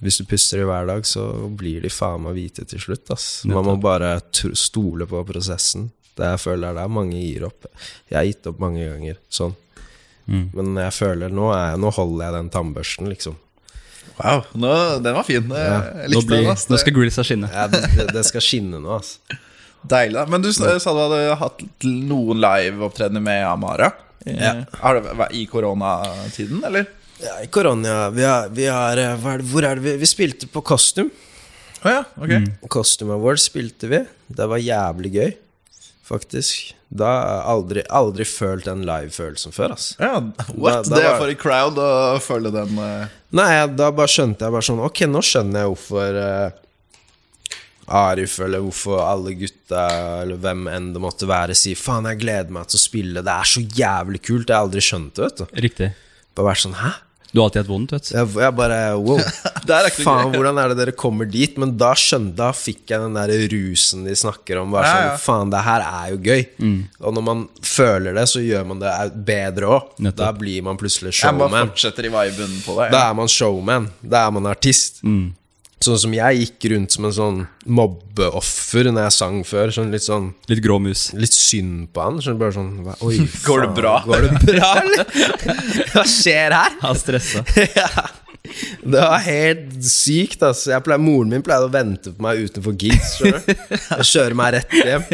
B: hvis du pusser i hver dag, så blir de faen meg hvite til slutt, ass. Man må bare tro- stole på prosessen. Det jeg føler det er mange gir opp. Jeg har gitt opp mange ganger, sånn.
A: Mm.
B: Men jeg føler nå, er, nå holder jeg den tannbørsten, liksom.
C: Wow, nå, den var fin. Jeg
B: likte
A: Nå, blir,
C: den. ass.
A: nå skal grillsa skinne.
B: Ja, det, det, det skal skinne nå, ass.
C: Deilig. Men du sa du hadde hatt noen liveopptredener med Amara? I,
B: Ja.
C: har det vært I koronatiden, eller?
B: Ja, i korona vi har, vi har eh, er det, Hvor er det vi Vi spilte på Costume.
C: Å ja, ok.
B: Costume Awards spilte vi. Det var jævlig gøy, faktisk. Da har jeg aldri, aldri følt den live-følelsen før, ass.
C: Ja, what?
B: Da- da
C: det er for en crowd å følge den uh...
B: Nei, da bare skjønte jeg bare sånn Ok, nå skjønner jeg hvorfor eh, Arif, eller hvorfor alle gutta, eller hvem enn det måtte være, sier 'faen, jeg gleder meg til å spille'. Det er så jævlig kult. Jeg har aldri skjønt det, vet du.
A: Riktig.
B: Bare vært sånn 'hæ?'
A: Du har alltid hatt vondt, vet du.
B: Jeg, jeg bare wow. *laughs*
C: Er
B: Faen, hvordan er det dere kommer dit? Men da skjønte Da fikk jeg den der rusen de snakker om. Bare
C: Ja,
B: sånn,
C: ja.
B: Faen, det her er jo gøy. Og når man føler det, så gjør man det bedre òg. Da blir man plutselig
C: Jeg bare fortsetter i viben på det.
B: Da er man showman. Da er man artist. Sånn som jeg gikk rundt som en sånn mobbeoffer når jeg sang før. Sånn litt sånn
A: Litt grå mus.
B: Litt synd på han. Sånn bare sånn Oi, faen, *laughs*
C: Går det bra?
B: Går det bra, eller? *laughs* Hva skjer her?
A: Han stressa. *laughs*
B: ja. Det var helt sykt. Jeg pleier, moren min pleide å vente på meg utenfor gigs. Og kjøre meg rett hjem.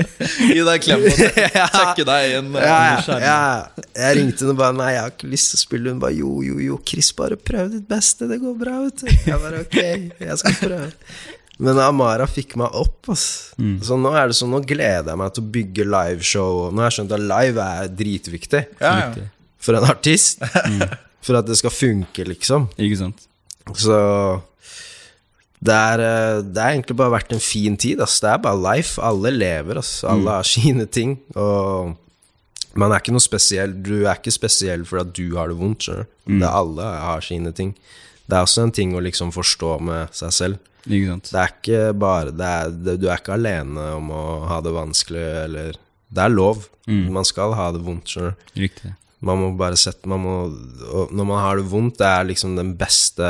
C: Gi deg en klem og sjekke deg inn. eh,
B: Ja, ja, ja. Jeg ringte henne og bare Nei, jeg har ikke lyst til å spille. Hun bare Jo, jo, jo, Chris, bare prøv ditt beste. Det går bra, vet du. Jeg bare ok, jeg skal prøve. Men Amara fikk meg opp, ass. Så nå er det sånn, nå gleder jeg meg til å bygge liveshow. Nå har jeg skjønt at live er dritviktig
C: Ja, ja.
B: For en artist. For at det skal funke, liksom.
A: Ikke sant?
B: Så det er, eh, det er egentlig bare vært en fin tid. Ass. Det er bare life. Alle lever. Ass. Alle har sine ting. Og man er ikke noe spesiell. Du er ikke spesiell fordi at du har det vondt. skjønner Mm. Det er alle har sine ting. Det er også en ting å liksom forstå med seg selv.
A: Ikke sant?
B: Det er ikke bare det er, det, Du er ikke alene om å ha det vanskelig, eller Det er lov. Man skal ha det vondt, skjønner du.
A: Riktig.
B: Man må bare sette man må, Når man har det vondt, det er liksom den beste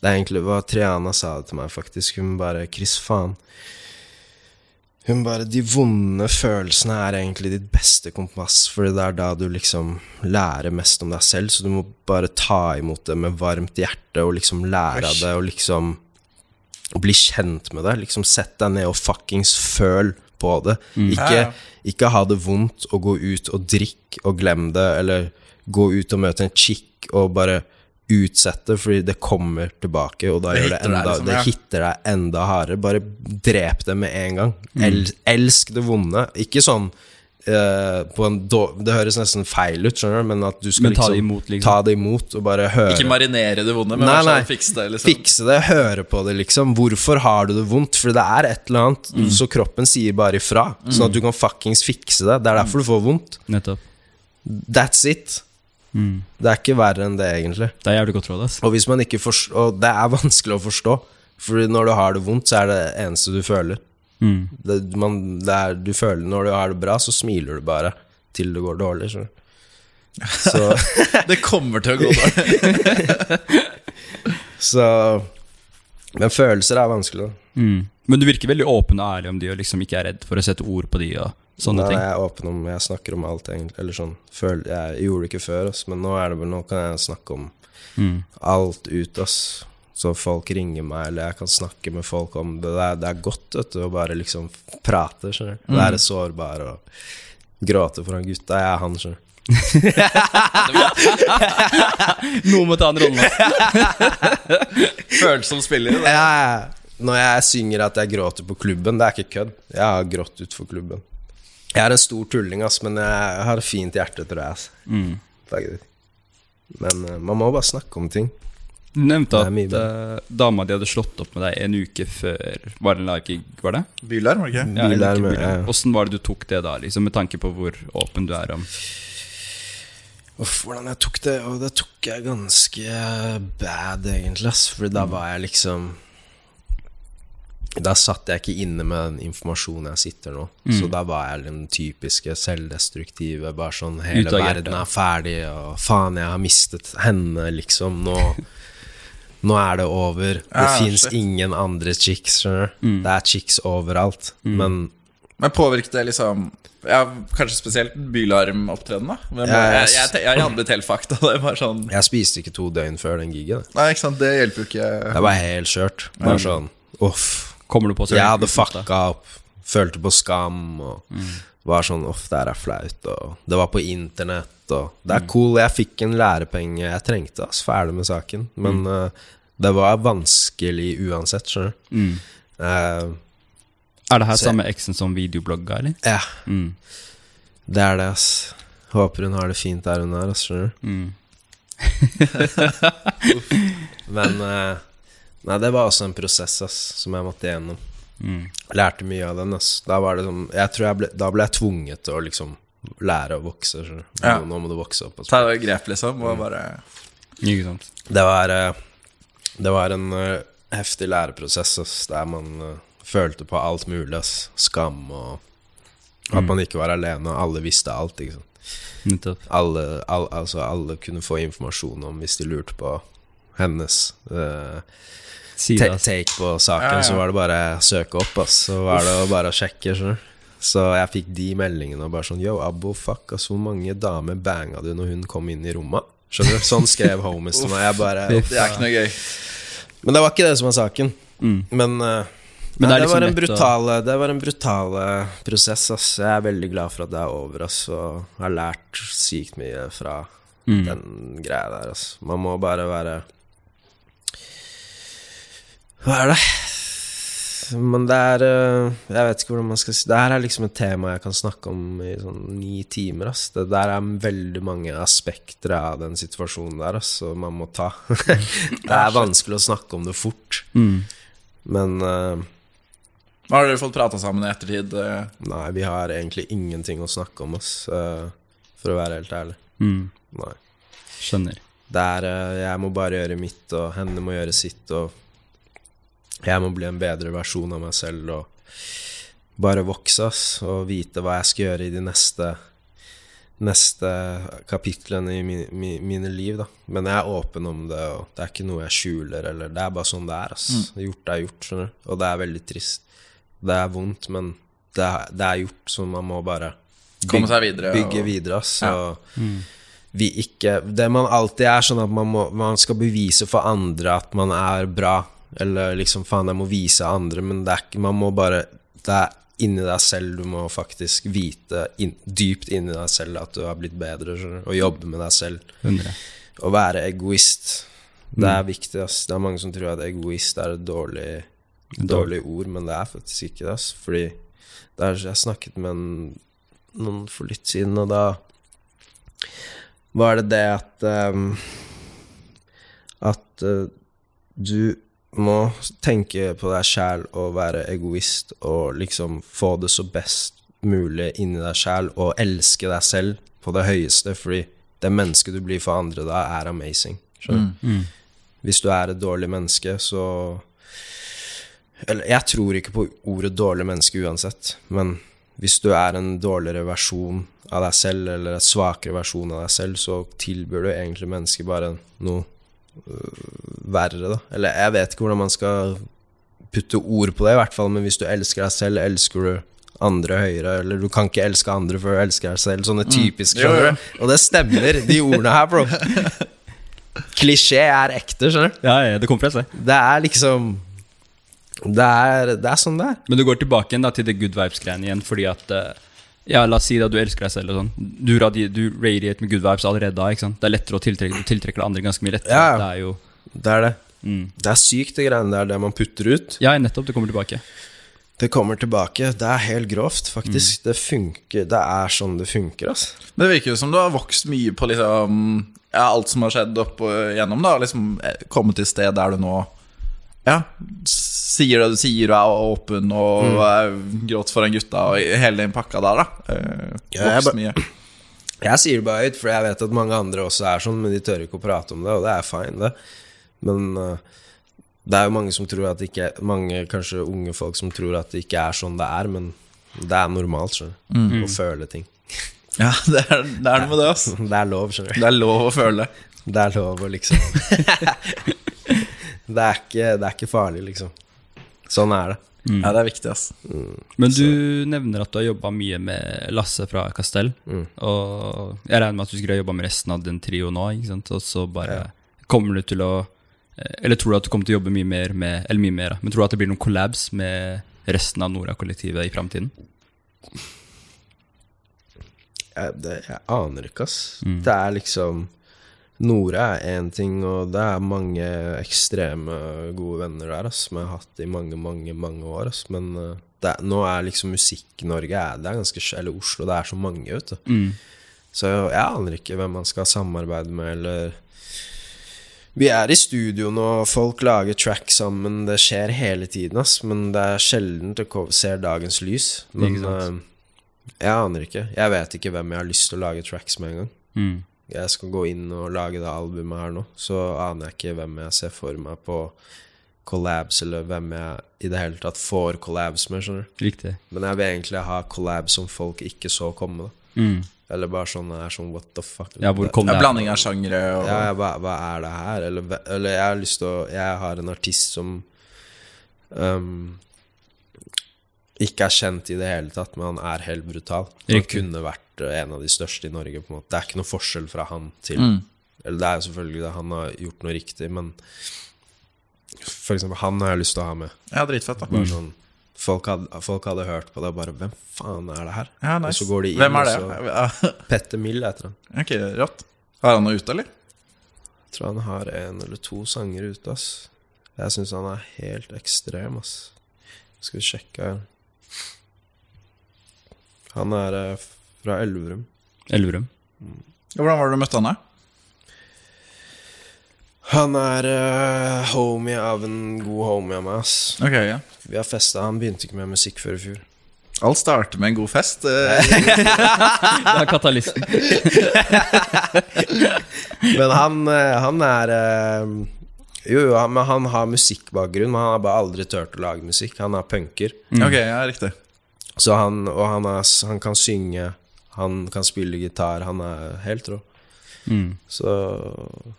B: Det er egentlig hva Triana sa det til meg, faktisk. Hun bare 'Chris, faen'. Hun bare De vonde følelsene er egentlig ditt beste kompass, for det er da du liksom lærer mest om deg selv, så du må bare ta imot det med varmt hjerte og liksom lære av det og liksom bli kjent med det. Liksom Sett deg ned og fuckings føl på det. Ikke,
C: Ja, ja.
B: ikke ha det vondt og gå ut og drikk og glem det, eller gå ut og møte en chick og bare utsette, fordi det kommer tilbake, og da
C: Det
B: gjør det
C: hitter deg
B: enda
C: liksom,
B: Det
C: ja.
B: hitter deg enda hardere. Bare drep det med en gang. El, elsk det vonde. Ikke sånn eh, på en då- Det høres nesten feil ut, skjønner du, men at du skal
A: Men ta
B: liksom,
A: det imot, liksom.
B: ta det imot og bare høre
C: Ikke marinere det vonde, men
B: Nei, nei.
C: fikse det. Liksom.
B: Fikse det, høre på det, liksom. Hvorfor har du det vondt? For det er et eller annet.
C: Mm.
B: Så kroppen sier bare ifra. Sånn at du kan fuckings fikse det. Det er derfor du får vondt.
A: Nettopp.
B: That's it. Det er ikke verre enn det, egentlig.
A: Det er jævlig godt råd, ass.
B: Og hvis man ikke forstår Og det er *laughs* vanskelig å forstå. For når du har det vondt, så er det eneste du føler.
A: Mm.
B: Det, man, det er, du føler Når du har det bra, så smiler du bare til det går dårlig. Så. Så *laughs*
C: Det kommer til å gå dårlig. *laughs*
B: Så Men følelser er vanskelig. da.
A: Mm. Men du virker veldig åpen og ærlig om de, og liksom ikke er redd for å sette ord på de og sånne
B: Nei,
A: ting.
B: jeg er åpen om Jeg snakker om alt, egentlig. Eller sånn føl, Jeg gjorde det ikke før, ass, men nå, er det nå kan jeg snakke om
A: Mm.
B: alt ut, ass. Så folk ringer meg, eller jeg kan snakke med folk om det. Det er, det er godt vet du, å bare liksom prate. skjønner du Være sårbar og gråte foran gutta. Jeg er han, skjønner du. *laughs*
A: Noen må ta en rolle. *laughs*
C: Følsom spiller. det.
B: Jeg, når jeg synger at jeg gråter på klubben, det er ikke kødd. Jeg har grått utfor klubben. Jeg er en stor tulling, ass, men jeg har et fint hjerte, tror jeg. Ass.
A: Mm.
B: Men eh, man må bare snakke om ting.
A: Du nevnte at uh, dama di hadde slått opp med deg en uke før Var det en live-gig, var det?
C: Bylarm, var det ikke?
A: Ja, Bylarm,
B: ja.
A: Åssen var det du tok det da, liksom, med tanke på hvor åpen du er om
B: Uff, hvordan jeg tok det? Og det tok jeg ganske bad, egentlig. Ass. For da var jeg liksom Da satt jeg ikke inne med den informasjonen jeg sitter nå. Så da var jeg den typiske selvdestruktive. Bare sånn Hele verden er ferdig, og faen, jeg har mistet henne, liksom. Nå *laughs* Nå er det over. Det
C: Ah,
B: fins ingen andre chicks, skjønner du. Det er chicks overalt. Men
C: Men påvirket det liksom ja, Kanskje spesielt Bylarm-opptreden, da? Men
B: Ja,
C: jeg,
B: jeg-
C: jeg, jeg, hadde blitt helt fakta. Det var sånn
B: jeg spiste ikke to døgn før den gigen.
C: Nei, ikke sant, det hjelper jo ikke.
B: Det var helt skjørt. Bare sånn Uff.
A: Kommer du på
B: Jeg hadde fucka opp, følte på skam og var sånn Uff, det her er flaut. Og det var på internett, og Det er cool, jeg fikk en lærepenge jeg trengte, ass, ferdig med saken. Men eh, det var vanskelig uansett, skjønner du.
A: Mm.
B: Uh,
A: Er det her samme eksen som videoblogga, eller?
B: ja,
A: Mm.
B: det er det, ass. Håper hun har det fint der hun er, ass, skjønner du.
A: Mm. *laughs*
B: Men uh, Nei, det var også en prosess, ass, som jeg måtte gjennom.
A: Mm.
B: Lærte mye av den. Ass. Da var det sånn Jeg tror jeg ble, Da ble jeg tvunget til å liksom lære å vokse. skjønner.
C: Ja.
B: Nå, nå må du vokse opp.
C: Ta et grep, liksom, og bare
A: Ikke sant?
B: Det var eh, Det var en uh, heftig læreprosess ass, der man uh, følte på alt mulig. Ass. Skam og at man ikke var alene, og alle visste alt. Ikke sant? Alle, all, altså, alle kunne få informasjon om hvis de lurte på hennes eh,
A: Side,
B: take på saken,
C: Ja, ja.
B: så var det bare å søke opp, ass. Så var det bare å sjekke, skjønner. Så jeg fikk de meldingene og bare sånn Yo, Abbo, fuck, ass, hvor mange damer banga du når hun kom inn i rommet? Skjønner du? Sånn skrev homies til meg. Jeg bare
C: Det er ikke noe gøy.
B: Men det var ikke det som var saken.
A: Mm.
B: Men, uh,
A: Men
B: nei,
A: det er
B: det,
A: liksom
B: var en
A: å-
B: brutale, det var en brutal prosess, ass. Jeg er veldig glad for at det er over, ass, og har lært sykt mye fra
A: Mm.
B: den greia der, ass. Man må bare være Hva er det? Men det er eh, Jeg vet ikke hvordan man skal si Det her er liksom et tema jeg kan snakke om i sånn ni timer. Ass. Det der er veldig mange aspekter av den situasjonen der ass, som man må ta. *laughs* det er vanskelig å snakke om det fort,
A: Mm.
B: men eh,
C: Har dere fått prata sammen i ettertid?
B: Nei, vi har egentlig ingenting å snakke om, ass, uh, for å være helt ærlig.
A: Mm.
B: Nei.
A: Skjønner.
B: Det er uh, Jeg må bare gjøre mitt, og henne må gjøre sitt, og jeg må bli en bedre versjon av meg selv og bare vokse, ass, og vite hva jeg skal gjøre i de neste Neste kapitlene i mi, mi, mine liv, da. Men jeg er åpen om det, og det er ikke noe jeg skjuler, eller Det er bare sånn det er, ass. Gjort er gjort, skjønner du. Og det er veldig trist. Det er vondt, men det er, det er gjort, så man må bare
C: Komme seg videre,
B: Bygge
C: og-
B: videre, ass.
C: Ja.
B: Og vi ikke Det man alltid er sånn at man, må, man skal bevise for andre at man er bra, eller liksom faen, jeg må vise andre, men det er ikke Man må bare Det er inni deg selv du må faktisk vite in, dypt inni deg selv at du har blitt bedre, og jobbe med deg selv.
A: 100.
B: Å være egoist. Det er viktig, ass. Det er mange som tror at egoist er et dårlig, dårlig ord, men det er faktisk ikke det, ass. Fordi det er, jeg snakket med en, noen for litt siden, og da var det det at um, At uh, du må tenke på deg sjæl og være egoist og liksom få det så best mulig inni deg sjæl og elske deg selv på det høyeste, fordi det mennesket du blir for andre da, er amazing. Mm.
A: Mm.
B: Hvis du er et dårlig menneske, så Eller jeg tror ikke på ordet dårlig menneske uansett, men hvis du er en dårligere versjon av deg selv, eller en svakere versjon av deg selv, så tilbyr du egentlig mennesket bare noe verre, da. Eller jeg vet ikke hvordan man skal putte ord på det, i hvert fall, men hvis du elsker deg selv, elsker du andre høyere, eller du kan ikke elske andre før du elsker deg selv. Sånne typiske,
C: Jo, jo.
B: Og det stemmer, de ordene her, bro. *laughs* Klisjé er ekte, skjønner du.
A: Ja, ja, det kommer fra seg.
B: Det er liksom Det er, det er sånn det er.
A: Men du går tilbake igjen da til det good vibes-greiene igjen, fordi at eh, Ja, la oss si at du elsker deg selv og sånn. Du, radi du radiate med good vibes allerede da, ikke sant? Det er lettere å tiltrekke Du tiltrekker deg andre ganske mye lettere.
B: Ja, ja.
A: Det er jo
B: Det er det.
A: mm.
B: Det er sykt, det greiene der, det man putter ut.
A: Ja, nettopp. Det kommer tilbake.
B: Det kommer tilbake. Det er helt grovt, faktisk. Det funker. Det er sånn det funker, altså.
C: Men det virker jo som du har vokst mye på liksom ja, alt som har skjedd opp og gjennom. da Liksom eh, Kommet til sted der du nå Ja, sier det du sier og er åpen og mm. gråter for en gutta og hele den pakka der, da. Eh,
B: Ja, jeg
C: mye.
B: Jeg sier det bare ut, for jeg vet at mange andre også er sånn, men de tør ikke å prate om det, og det er fine, det. Men uh, det er jo mange som tror at det ikke Mange kanskje unge folk som tror at det ikke er sånn det er, men det er normalt, skjønner du. Å føle ting.
C: Ja, *laughs* det er, det er noe med det, altså. *laughs*
B: Det er lov, skjønner du.
C: Det er lov å føle.
B: Det er lov å liksom *laughs* det, er ikke, det er ikke farlig, liksom. Sånn er det.
C: Ja, det er viktig, ass.
A: Men du nevner at du har jobba mye med Lasse fra Castell.
B: Mm.
A: Og jeg regner med at du skulle ha jobba med resten av den trioen nå. Ikke sant? Og så bare kommer du til å eh, Eller tror du at du kommer til å jobbe mye mer med Eller mye mer, da, men tror du at det blir noen collabs med resten av Nora-kollektivet i framtiden?
B: Jeg, jeg aner ikke, ass. Det er liksom Nora er én ting, og det er mange ekstreme gode venner der, ass, som jeg har hatt i mange, mange mange år. Ass. Men eh, det, nå er liksom Musikk-Norge Det er ganske Eller Oslo, det er så mange, vet du. Så jeg aner ikke hvem man skal samarbeide med, eller Vi er i studio nå, folk lager track sammen, det skjer hele tiden, ass, men det er sjelden det ser dagens lys. Men uh, jeg aner ikke. Jeg vet ikke hvem jeg har lyst til å lage tracks med engang.
A: Mm.
B: Jeg skal gå inn og lage det albumet her nå, så aner jeg ikke hvem jeg ser for meg på collabs, eller hvem jeg i det hele tatt får collabs med, skjønner du.
A: Riktig.
B: Men jeg vil egentlig ha collabs som folk ikke så komme, da.
A: Mm.
B: Eller bare sånn er sånn what the fuck.
A: Ja, hvor kom
C: Ja,
A: det
C: blanding av sjangre og
B: Ja, ja, hva, hva er det her? Eller, eller jeg har lyst til å Jeg har en artist som um, ikke er kjent i det hele tatt, men han er helt brutal. Han
A: Riktig.
B: kunne vært en av de største i Norge. på en måte Det er ikke noe forskjell fra han til
C: Mm.
B: Eller det er jo selvfølgelig det, han har gjort noe riktig, men for eksempel han har jeg lyst til å ha med.
C: Ja, dritfett, da.
B: Bare sånn Folk hadde, folk hadde hørt på det og bare Hvem faen er det her?
C: Ja,
B: Og så går de inn,
C: Hvem er det?
B: og så *laughs* Petter Mill heter han.
C: ok, rått. Har han noe ute, eller?
B: Jeg tror han har en eller to sanger ute, ass. Jeg syns han er helt ekstrem, ass. Skal vi sjekke her. Han er eh, fra Elverum.
A: Elverum.
C: Hvordan var det du møtte han, da?
B: Han er uh, homie av en god homie av meg, ass.
C: Okay, ja
B: Vi har festa. Han begynte ikke med musikk før i fjor.
C: Alt starter med en god fest. eh. *laughs*
A: Det er katalysten.
B: Men han, eh, han er Jo, jo, han, men han har musikkbakgrunn, men han har bare aldri turt å lage musikk. Han er punker.
C: Ok, ja, riktig.
B: Så han, og han, er, han kan synge, han kan spille gitar, han er helt rå.
A: Mm.
B: Så,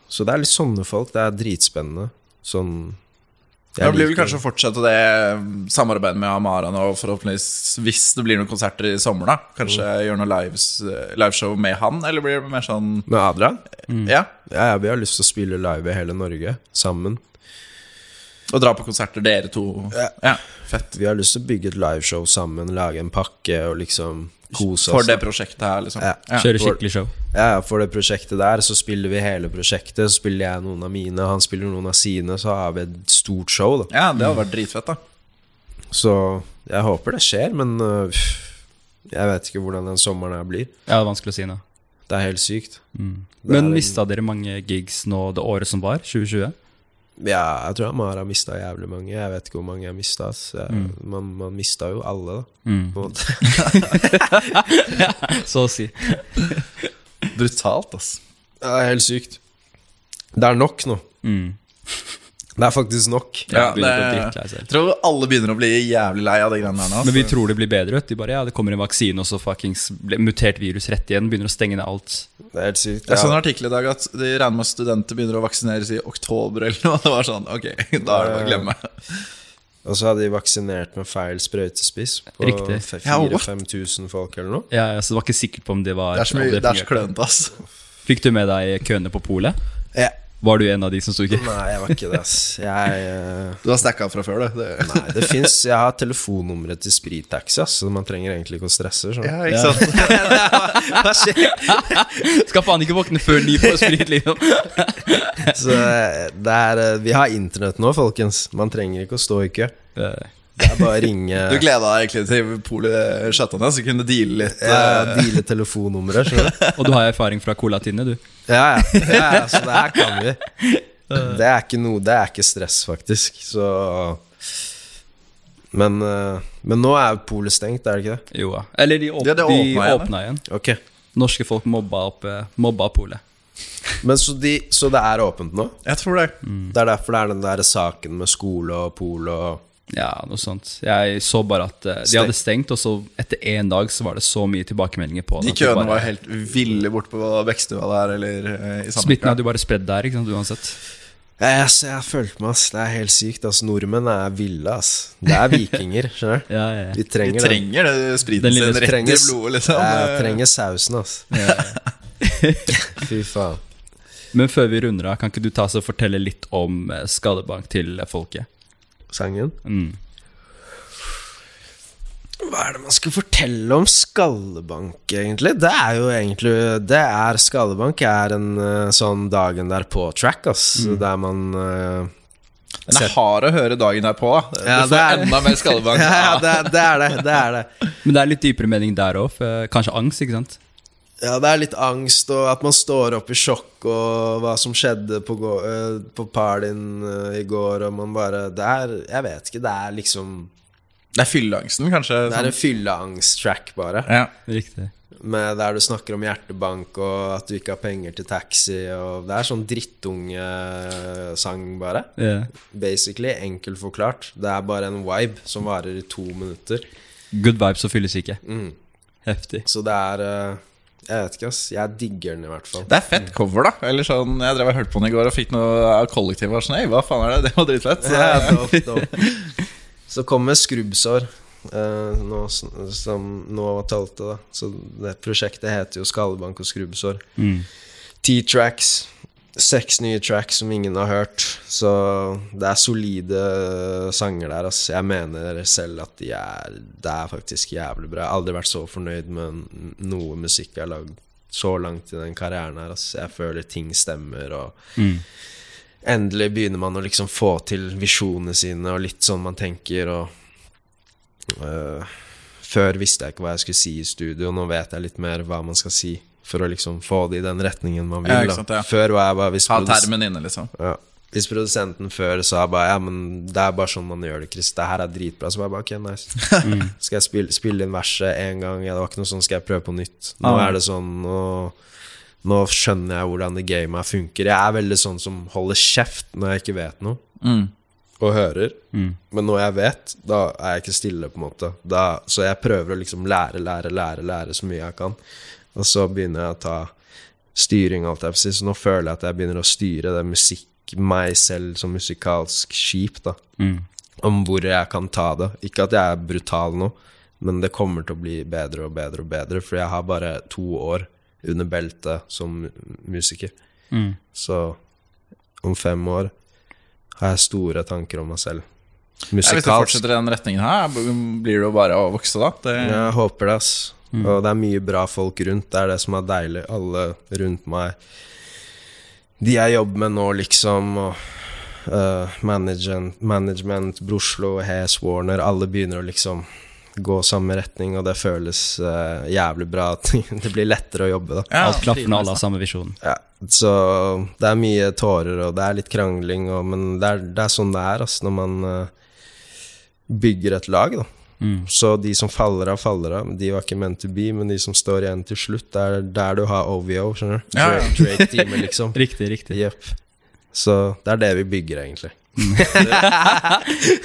B: så det er litt sånne folk. Det er dritspennende. Sånn jeg
C: Det blir vel kanskje å fortsette det samarbeidet med Amara nå, forhåpentligvis, hvis det blir noen konserter i sommer, da. Kanskje gjøre noe lives, liveshow med han, eller blir det mer sånn
B: Med Adrian?
C: Ja,
B: Ja, ja, vi har lyst til å spille live i hele Norge sammen.
C: og dra på konserter, dere to.
B: Ja.
C: Ja, fett.
B: Vi har lyst til å bygge et liveshow sammen, lage en pakke og liksom kose oss.
C: For det prosjektet her, liksom.
B: Ja.
C: Ja.
A: Kjøre skikkelig show.
B: Ja, ja, for det prosjektet der så spiller vi hele prosjektet. Så spiller jeg noen av mine, han spiller noen av sine, så har vi et stort show, da.
C: Ja, det hadde vært dritfett, da.
B: Så jeg håper det skjer, men uh, jeg vet ikke hvordan den sommeren her blir.
A: Ja, det er vanskelig å si nå.
B: Det er helt sykt. Mm.
A: Men mista dere mange gigs nå det året som var, 2020?
B: Ja, jeg tror Amara har mista jævlig mange. Jeg vet ikke hvor mange jeg mista. Man, man mista jo alle, da.
A: Mm.
B: På en måte. *laughs*
A: Så å si.
C: Brutalt, ass.
B: Det er helt sykt. Det er nok nå.
A: Mm.
B: Det er faktisk nok.
C: Ja, det- Jeg tror alle begynner å bli jævlig lei av de greiene der nå.
A: Men vi tror det blir bedre. De bare, ja, det kommer en vaksine, og så fuckings mutert virus rett igjen. Begynner å stenge ned alt.
B: Det er helt sykt.
C: Jeg så en artikkel i dag at de regner med at studenter begynner å vaksineres i oktober eller noe. *laughs* Det var sånn, ok, *laughs* da er det bare å glemme.
B: og så hadde de vaksinert med feil sprøytespiss på
A: Riktig.
C: Ja, what?
B: 4000-5000 folk eller noe.
A: Ja, så det var ikke sikkert på om det var
C: Det er så, mye, det er så klønete, ass.
A: Fikk du med deg køene på polet?
B: Ja.
A: Var du en av de som sto i kø?
B: Nei, jeg var ikke det, ass. Jeg uh...
C: Du har stacka fra før, du. Det-
B: Nei, det fins Jeg har telefonnummeret til Sprittaxi, ass, så man trenger egentlig ikke å stresse. skjønner.
C: Ja, ikke sant? *laughs* *laughs*
B: Hva skjer? *laughs*
A: Skal faen ikke våkne før ni på sprit, liksom.
B: Så eh, det er eh, Vi har internett nå, folkens. Man trenger ikke å stå i kø. Det er bare å ringe
C: Du gleda deg egentlig til polet chatta ned, så kunne deale litt.
B: ja,
C: eh,
B: Deale telefonnummeret.
A: Og du har erfaring fra Cola-tinnet, du.
B: Ja, ja, så det her kan vi. Det er ikke noe Det er ikke stress, faktisk. Så Men, eh, men nå er polet stengt, er det ikke det?
A: Jo, ja. Eller de, åp
C: Ja,
A: de
C: åpna
A: åpna igjen.
B: Okay.
A: Norske folk mobba opp eh, Mobba polet.
B: Men så, de, så det er åpent nå?
C: Jeg tror det.
B: Det er derfor det er den der saken med skole og pol og
A: Ja, noe sånt. Jeg så bare at uh, de hadde stengt, og så etter én dag så var det så mye tilbakemeldinger på
C: De køene
A: bare-
C: var helt ville bort på Bekkstua der, eller uh, i
A: Smitten hadde jo bare spredd der, ikke sant, uansett.
B: Jeg, jeg, jeg følte meg, ass. Det er helt sykt. ass Nordmenn er ville, ass. Det er vikinger, *laughs* skjønner du.
A: Ja, ja, ja.
B: Vi
C: De
B: trenger, det.
C: trenger det spriten sin rett i blodet, liksom.
B: Jeg trenger sausen, ass. *laughs* *laughs* Fy faen.
A: Men før vi runder av, kan ikke du ta oss og fortelle litt om eh, skadebank til folket?
B: Sangen.
A: Mm.
B: Hva er det man skal fortelle om Skallebank, egentlig? Det er jo egentlig Det er Skallebank er en eh, sånn dagen derpå-track, ass.
C: Mm.
B: Der man
C: uh, Den er hard å høre dagen derpå. da.
B: Ja,
C: du får
B: det er-
C: enda mer skallebank.
B: Ja, *laughs* ja, det, det er det. Det er det.
A: Men det er litt dypere mening der òg. Kanskje angst, ikke sant?
B: Ja, det er litt angst, og at man står opp i sjokk, og hva som skjedde på, eh, på partyen eh, i går, og man bare Det er Jeg vet ikke, det er liksom
C: Det er fylleangsten, kanskje.
B: Det er en fylleangst-track, bare.
C: ja.
A: Riktig.
B: Med der du snakker om hjertebank, og at du ikke har penger til taxi, og Det er sånn drittunge-sang, bare.
A: Yeah.
B: Basically, enkelt forklart. Det er bare en vibe som varer i to minutter.
A: Good vibes og fylles ikke.
B: Mm.
A: Heftig.
B: Så det er eh, Jeg vet ikke, ass. Jeg digger den i hvert fall.
C: Det er fett cover, da. Eller sånn, Jeg drev og hørte på den i går og fikk noe av kollektivet. Sånn, «Ei, hva faen er det? Det var dritfett. Så,
B: Ja, dope. Så kommer skrubbsår eh, nå, som nå talte, da. Så det prosjektet heter jo Skallebank og skrubbsår.
A: Mm.
B: Ti tracks. Seks nye tracks som ingen har hørt. Så det er solide sanger der. Altså. Jeg mener selv at de er Det er faktisk jævlig bra. Jeg har aldri vært så fornøyd med noe musikk jeg har lagd så langt i den karrieren her. Altså. Jeg føler ting stemmer, og
A: Mm.
B: endelig begynner man å liksom få til visjonene sine, og litt sånn man tenker, og uh, Før visste jeg ikke hva jeg skulle si i studio, nå vet jeg litt mer hva man skal si. For å liksom få det i den retningen man vil.
C: Ja, sant, ja.
B: Før var jeg bare hvis
C: Ha termen inne, liksom.
B: ja. Hvis produsenten før sa bare Ja, men det er bare sånn man gjør det, Chris. Det her er dritbra. Så var jeg bare ok, nice. *laughs* Skal jeg spille, spille inn verset én gang? Ja, det var ikke noe sånn Skal jeg prøve på nytt? Nå
A: Ah.
B: er det sånn Nå, nå skjønner jeg hvordan det gamet her funker. Jeg er veldig sånn som holder kjeft når jeg ikke vet noe,
C: Mm.
B: og hører.
A: Mm.
B: Men når jeg vet, da er jeg ikke stille, på en måte. Da, så jeg prøver å liksom lære, lære, lære, lære så mye jeg kan. Og så begynner jeg å ta styring, alt jeg si. Så nå føler jeg at jeg begynner å styre det musikk, meg selv som musikalsk skip, da.
A: Mm.
B: Om hvor jeg kan ta det. Ikke at jeg er brutal nå, men det kommer til å bli bedre og bedre og bedre, for jeg har bare to år under beltet som musiker.
A: Mm.
B: Så om fem år har jeg store tanker om meg selv.
C: Ja, hvis du
B: Musikalsk.
C: fortsetter i den retningen her, blir det jo bare å vokse, da. Det,
B: Jeg håper det, ass. Og det er mye bra folk rundt. Det er det som er deilig. Alle rundt meg. De jeg jobber med nå, liksom, og uh, management, management, Broslo, Hes, Warner, alle begynner å liksom gå samme retning, og det føles uh, jævlig bra. at *laughs* det blir lettere å jobbe, da.
C: Ja,
A: Alt klaffer når alle har samme visjon.
B: Ja, så det er mye tårer, og det er litt krangling, og, men det er, det er sånn det er altså, når man uh, bygger et lag. da.
A: Mm.
B: Så de som faller av, faller av. De var ikke meant to be, men de som står igjen til slutt, det er der du har OVO, skjønner du.
C: Ja, ja.
B: Drake- Drake-teamet, liksom. *laughs*
A: Riktig, riktig.
B: Yep. Så det er det vi bygger, egentlig. *laughs*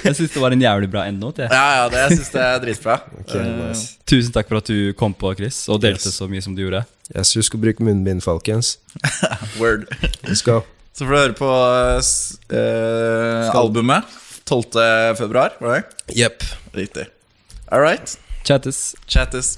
A: Jeg syns det var en jævlig bra endnote.
C: Ja, ja, det, jeg syns det er dritbra.
B: Okay,
C: Eh,
B: nice.
A: Tusen takk for at du kom på, Chris, og delte
B: Yes.
A: så mye som du gjorde.
B: Yes, husk å bruke munnbind, folkens. *laughs*
C: Word.
B: Let's go.
C: Så får du høre på uh, eh, albumet 12. februar, var det?
B: Jepp.
C: Riktig. All right.
A: Chattis.
C: Chattis.